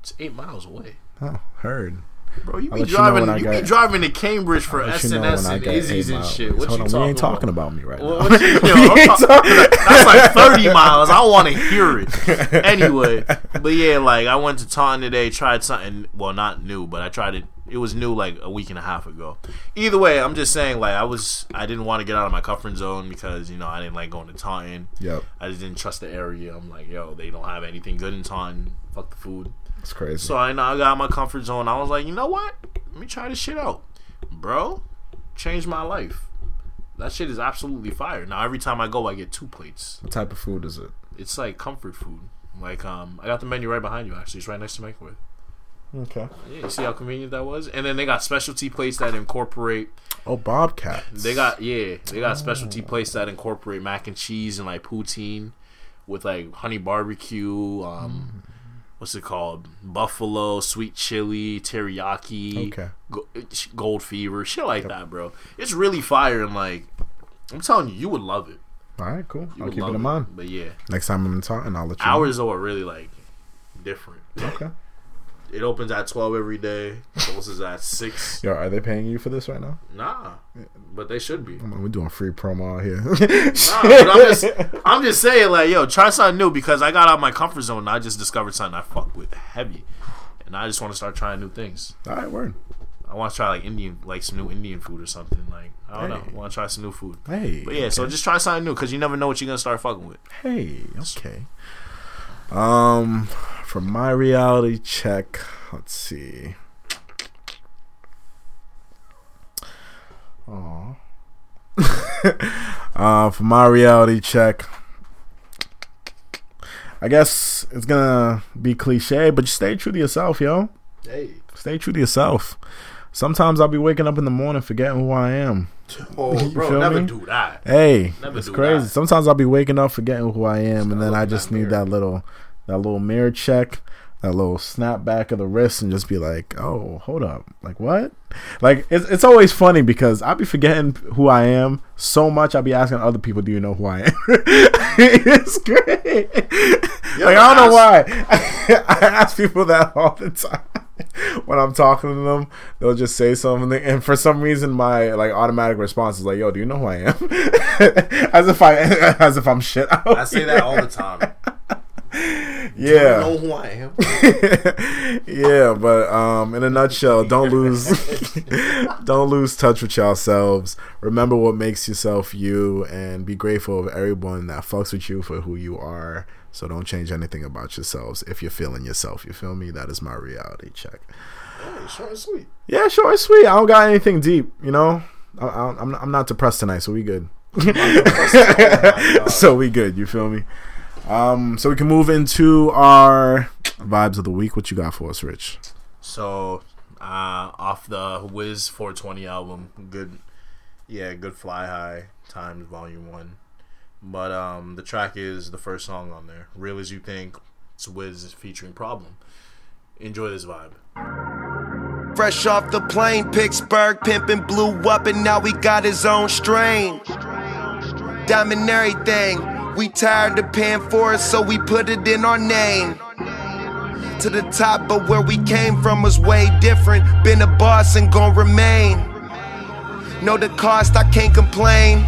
It's eight miles away. Oh, heard. Bro, you be let you know driving. You, get- be driving to Cambridge for I'll let S you and know S when I and Izzy's and shit. What Hold you on, talking we ain't talking about me right Well, now. what you- yo, talk- that's like 30 miles. I want to hear it. Anyway, but yeah, like I went to Taunton today, tried something. Well, not new, but I tried it. It was new like a week and a half ago. Either way, I'm just saying, like I was, I didn't want to get out of my comfort zone because you know I didn't like going to Taunton. Yep, I just didn't trust the area. I'm like, yo, they don't have anything good in Taunton. Fuck the food. it's crazy. So I know I got my comfort zone. I was like, you know what? Let me try this shit out, bro. Changed my life. That shit is absolutely fire. Now every time I go, I get two plates. what type of food is it? It's like comfort food. Like um, I got the menu right behind you. Actually, it's right next to the microwave. Okay. Yeah, you see how convenient that was. And then they got specialty plates that incorporate. Oh, Bobcat. They got yeah, they got specialty plates that incorporate mac and cheese and like poutine with like honey barbecue. Um, what's it called? Buffalo, sweet chili, teriyaki, Okay. go- gold fever, shit like that, bro. It's really fire and like I'm telling you, you would love it. All right, cool. You I'll keep it in mind. But yeah, Next time I'm in Taunton, I'll let you. know. hours though are really like different. Okay. It opens at twelve every day. Closes at six. Yo, are they paying you for this right now? Nah, but they should be. Come on, we're doing free promo out here. Nah, but I'm just, I'm just saying, like, yo, try something new because I got out of my comfort zone and I just discovered something I fuck with heavy, and I just want to start trying new things. All right, word. I want to try like Indian, like some new Indian food or something. Like, I don't know, Hey. I want to try some new food. Hey. But yeah, so just try something new because you never know what you're gonna start fucking with. Hey, okay. Um, for my reality check, let's see. Aw. uh, for my reality check, I guess it's gonna be cliche, but just stay true to yourself, yo. Hey, Stay true to yourself. Sometimes I'll be waking up in the morning forgetting who I am. oh, bro, never me? do that. Hey, Never it's crazy. that. Sometimes I'll be waking up forgetting who I am, and then I just need that little, that little mirror check, that little snap back of the wrist, and just be like, "Oh, hold up, like what?" Like it's it's always funny because I'll be forgetting who I am so much. I'll be asking other people, "Do you know who I am?" it's great. like I don't know why. I ask people that all the time when I'm talking to them, they'll just say something, and for some reason, my like automatic response is like, "Yo, do you know who I am?" as if I, as if I'm shit. Out I say that all the time. Yeah, know who I am. yeah, but um, in a nutshell, don't lose, don't lose touch with yourselves. Remember what makes yourself you, and be grateful of everyone that fucks with you for who you are. So don't change anything about yourselves if you're feeling yourself. You feel me? That is my reality check. Hey, short and sweet. Yeah, sure, sweet. I don't got anything deep, you know. I, I, I'm I'm not depressed tonight, so we good. so we good. You feel me? Um, so we can move into our vibes of the week. What you got for us, Rich? So, uh, off the Wiz 420 album, good, yeah, good Fly High Times Volume One. But um, the track is the first song on there. Real as you think, it's Wiz featuring Problem. Enjoy this vibe. Fresh off the plane, Pittsburgh pimpin' blew up, and now he got his own strain. Diamond everything. We tired of paying for it, so we put it in our name. To the top, but where we came from was way different. Been a boss and gon' remain. Know the cost, I can't complain.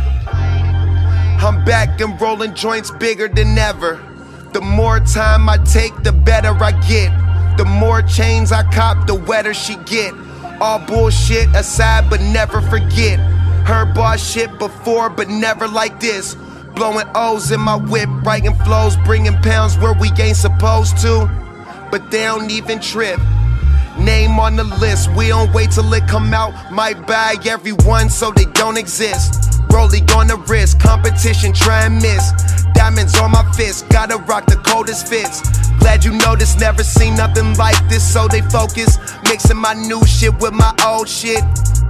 I'm back and rolling joints bigger than ever. The more time I take, the better I get. The more chains I cop, the wetter she get. All bullshit aside, but never forget. Her boss shit before, but never like this. Blowing O's in my whip, writing flows, bringing pounds where we ain't supposed to. But they don't even trip. Name on the list, we don't wait till it come out. Might buy everyone so they don't exist. Rolling on the wrist, competition try and miss. Diamonds on my fist, gotta rock the coldest fits. Glad you noticed, never seen nothing like this, so they focus. Mixing my new shit with my old shit.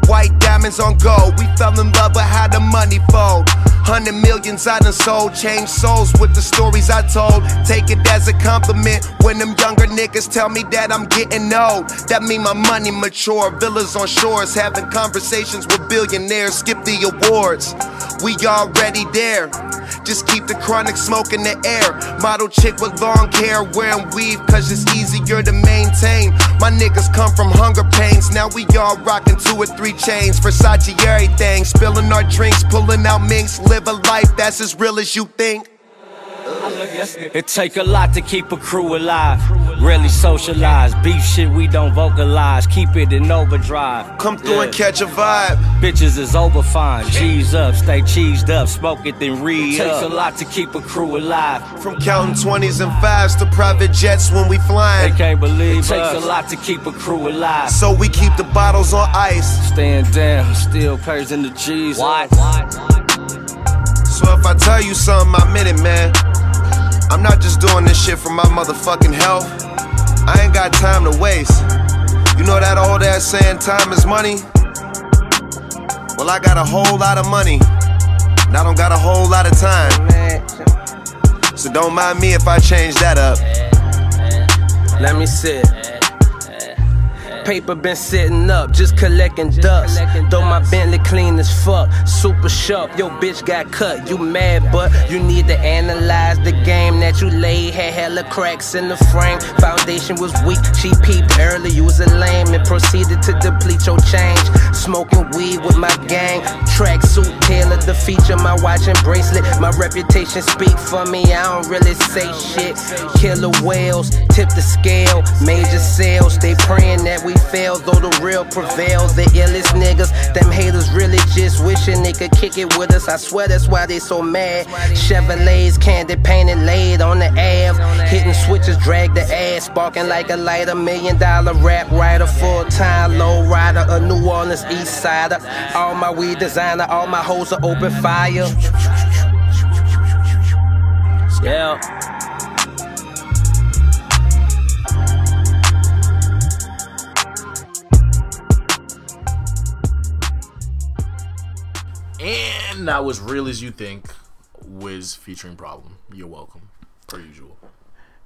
White diamonds on gold, we fell in love with how the money fold. Hundred millions I done sold, changed souls with the stories I told. Take it as a compliment when them younger niggas tell me that I'm getting old. That mean my money mature, villas on shores, having conversations with billionaires. Skip the awards, we already there. Just keep the chronic smoke in the air. Model chick with long hair, wearing weave, cause it's easier to maintain. My niggas come from hunger pains, now we all rocking two or three chains. Versace everything, spilling our drinks, pulling out minks. Live a life that's as real as you think. It take a lot to keep a crew alive. Really socialize. Beef shit we don't vocalize. Keep it in overdrive. Come through and catch a vibe. Bitches is over fine. G's up, stay cheesed up. Smoke it, then re Takes a lot to keep a crew alive. From counting 20s and 5s to private jets when we flying. They can't believe it takes a lot to keep a crew alive. So we keep the bottles on ice. Stand down, still pays in the G's. What? So if I tell you something, I meant it, man. I'm not just doing this shit for my motherfucking health. I ain't got time to waste. You know that old ass saying time is money? Well, I got a whole lot of money. And I don't got a whole lot of time. So don't mind me if I change that up. Let me sit. Paper been sitting up, just collecting dust. Though my Bentley clean as fuck, super sharp. Yo, bitch got cut, you mad, but you need to analyze the game that you laid. Had hella cracks in the frame. Foundation was weak, she peeped early. You was a lame and proceeded to deplete your change. Smoking weed with my gang. Tracksuit tailored the feature, my watch and bracelet. My reputation speak for me, I don't really say shit. Killer whales, tip the scale, major sales. They praying that we fail, though the real prevail. The illest niggas, them haters really just wishing they could kick it with us. I swear that's why they so mad. Chevrolets, candy painted, laid on the Ave. Hitting switches, drag the ass, sparking like a light. A million dollar rap writer, full time low rider, a New Orleans East Sider. All my weed designer, all my hoes are open fire. Yeah. And that was Real As You Think, Wiz featuring Problem. You're welcome, per usual.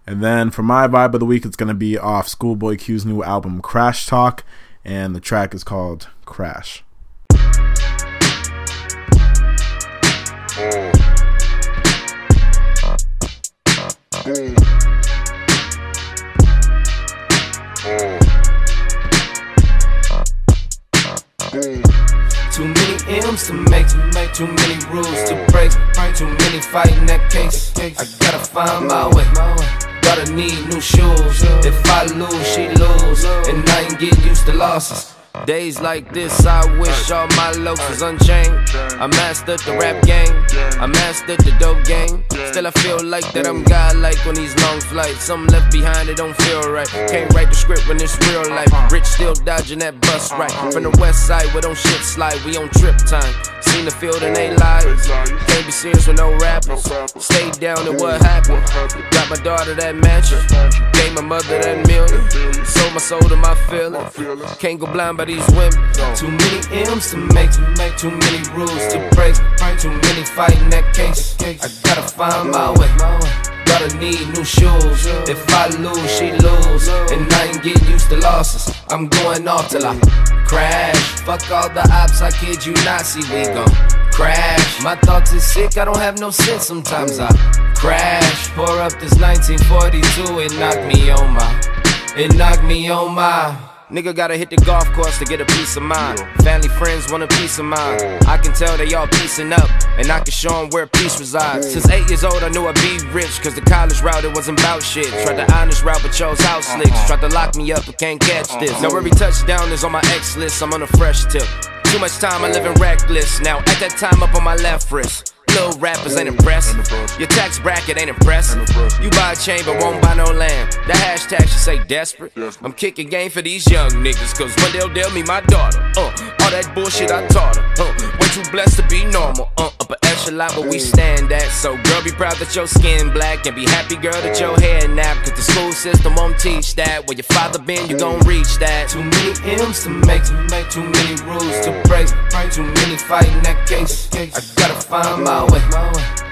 And then for my vibe of the week, it's going to be off Schoolboy Q's new album, Crash Talk. And the track is called Crash. Too many M's to make, make too many rules to break, too many fighting that case. I gotta find my way. Gotta need new shoes. If I lose, she lose, and I ain't get used to losses. Days like this, I wish all my looks was unchained. I mastered the rap game, I mastered the dope game. Still, I feel like that I'm godlike on these long flights. Something left behind, it don't feel right. Can't write the script when it's real life. Rich still dodging that bus right. From the west side where don't shit slide, we on trip time. Seen the field and they lies. Can't be serious with no rappers. Stayed down and what happened? Got my daughter that mansion. Gave my mother that million. Sold my soul to my feelings. Can't go blind by these women. Too many M's to make, too many rules to break. Too many fighting that case. I gotta find my way. Gotta need new shoes. If I lose, she lose. And I ain't get used to losses. I'm going off till I crash. Fuck all the ops, I kid you not. See, we gon' crash. My thoughts is sick, I don't have no sense. Sometimes I crash. Pour up this 1942, it knock me on my. It knock me on my. Nigga gotta hit the golf course to get a piece of mind. Family friends want a piece of mind. I can tell they all piecing up, and I can show them where peace resides. Since eight years old, I knew I'd be rich, cause the college route, it wasn't about shit. Tried the honest route, but chose house uh-huh. slicks. Tried to lock me up, but can't catch uh-huh. this. Now every touchdown is on my X list, I'm on a fresh tip. Too much time, I living reckless. Now at that time, up on my left wrist. Little rappers ain't impressed. Your tax bracket ain't impressive. You buy a chain but won't buy no land. The hashtag should say desperate. I'm kicking game for these young niggas, cause one they'll deal me my daughter. Uh, all that bullshit I taught her. Uh, way too blessed to be normal. Uh, echelon but we stand at. So girl, be proud that your skin black and be happy, girl, that your hair nap. Cause the school system won't teach that. Where your father been, you gon' reach that. Too many M's to make, to make too many rules to break. Too many fighting that case. I gotta find my way.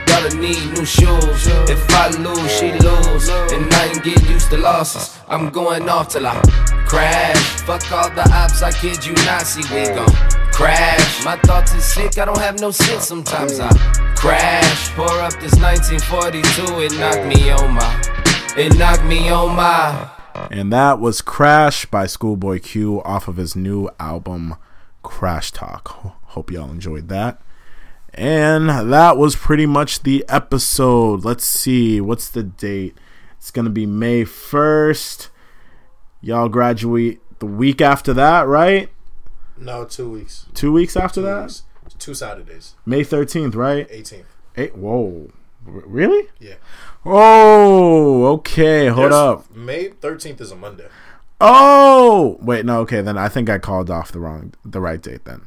Gotta need new shoes. If I lose, she lose. And I ain't get used to losses. I'm going off till I crash. Fuck all the ops, I kid you not. See, we gon' crash. My thoughts is sick, I don't have no sense. Sometimes I crash. Pour up this 1942, it knocked me on my. It knocked me on my. And that was Crash by Schoolboy Q off of his new album, Crash Talk. Hope y'all enjoyed that. And that was pretty much the episode. Let's see, what's the date? It's going to be May 1st. Y'all graduate the week after that, right? No, two weeks. Two weeks after Two that? weeks. Two Saturdays. May 13th, right? 18th. Eight, whoa. R- really? Yeah. Oh, okay. Hold There's- up. May 13th is a Monday. Oh, wait, no, okay. Then I think I called off the wrong, the right date then.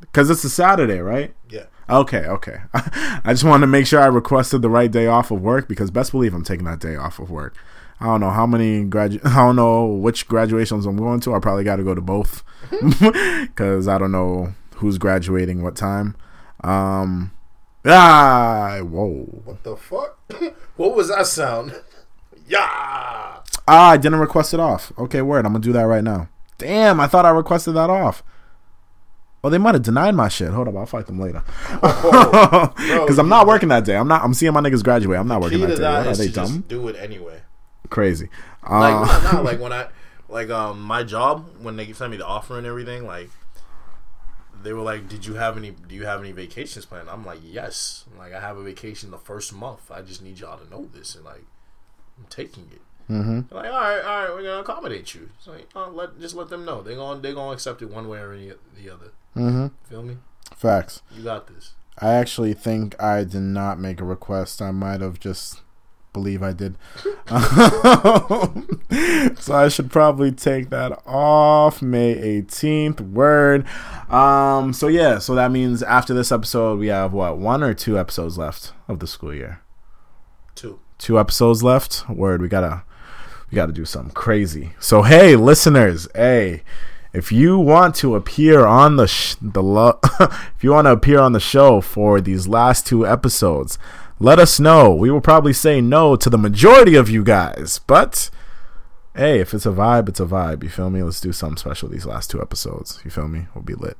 Because it's a Saturday, right? Yeah. Okay, okay. I just wanted to make sure I requested the right day off of work because best believe I'm taking that day off of work. I don't know how many gradu. I don't know which graduations I'm going to. I probably got to go to both because I don't know who's graduating what time. Um, ah, whoa. What the fuck? what was that sound? yeah. Ah, I didn't request it off. Okay, word. I'm gonna do that right now. Damn, I thought I requested that off. Oh, they might have denied my shit. Hold up, I'll fight them later. Because I'm not working that day. I'm not. I'm seeing my niggas graduate. I'm not working that day. that What, are they dumb? do it anyway. Crazy. Like Uh, like when I like um my job when they sent me the offer and everything like they were like, "Did you have any? Do you have any vacations planned?" I'm like, "Yes." Like I have a vacation the first month. I just need y'all to know this and like I'm taking it. Mm-hmm. Like, all right, all right, we're gonna accommodate you. It's like, oh, let just let them know they going they gonna accept it one way or any, the other. Mm-hmm. Feel me? facts. You got this. I actually think I did not make a request. I might have just believe I did. so I should probably take that off May 18th. Word. Um so yeah, so that means after this episode we have what, one or two episodes left of the school year. Two. Two episodes left. Word, we got to we got to do something crazy. So hey, listeners, hey, if you want to appear on the sh- the lo- if you want to appear on the show for these last two episodes, let us know. We will probably say no to the majority of you guys, but hey, if it's a vibe, it's a vibe. You feel me? Let's do something special these last two episodes. You feel me? We'll be lit.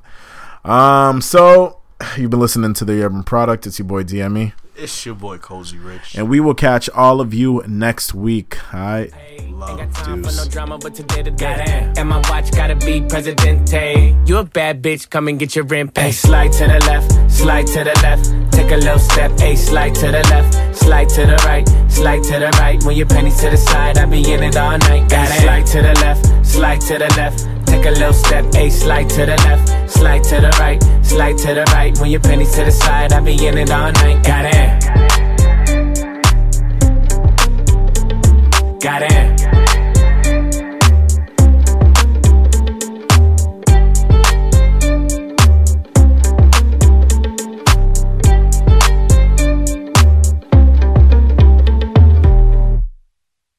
Um, so you've been listening to the Urban Product. It's your boy DME, It's your boy Cozy Rich. and we will catch all of you next week. All right. Ain't got Love time for no drama, but today the day. And my watch gotta be Presidente. You a bad bitch, come and get your rent paid. Slide to the left, slide to the left. Take a little step, a slide to the left, slide to the right, slide to the right. When your pennies to the side, I be in it all night. Got it. Slide to the left, slide to the left. Take a little step, a slide to the left, slide to the right, slide to the right. When your pennies to the side, I be in it all night. Got it. Got it.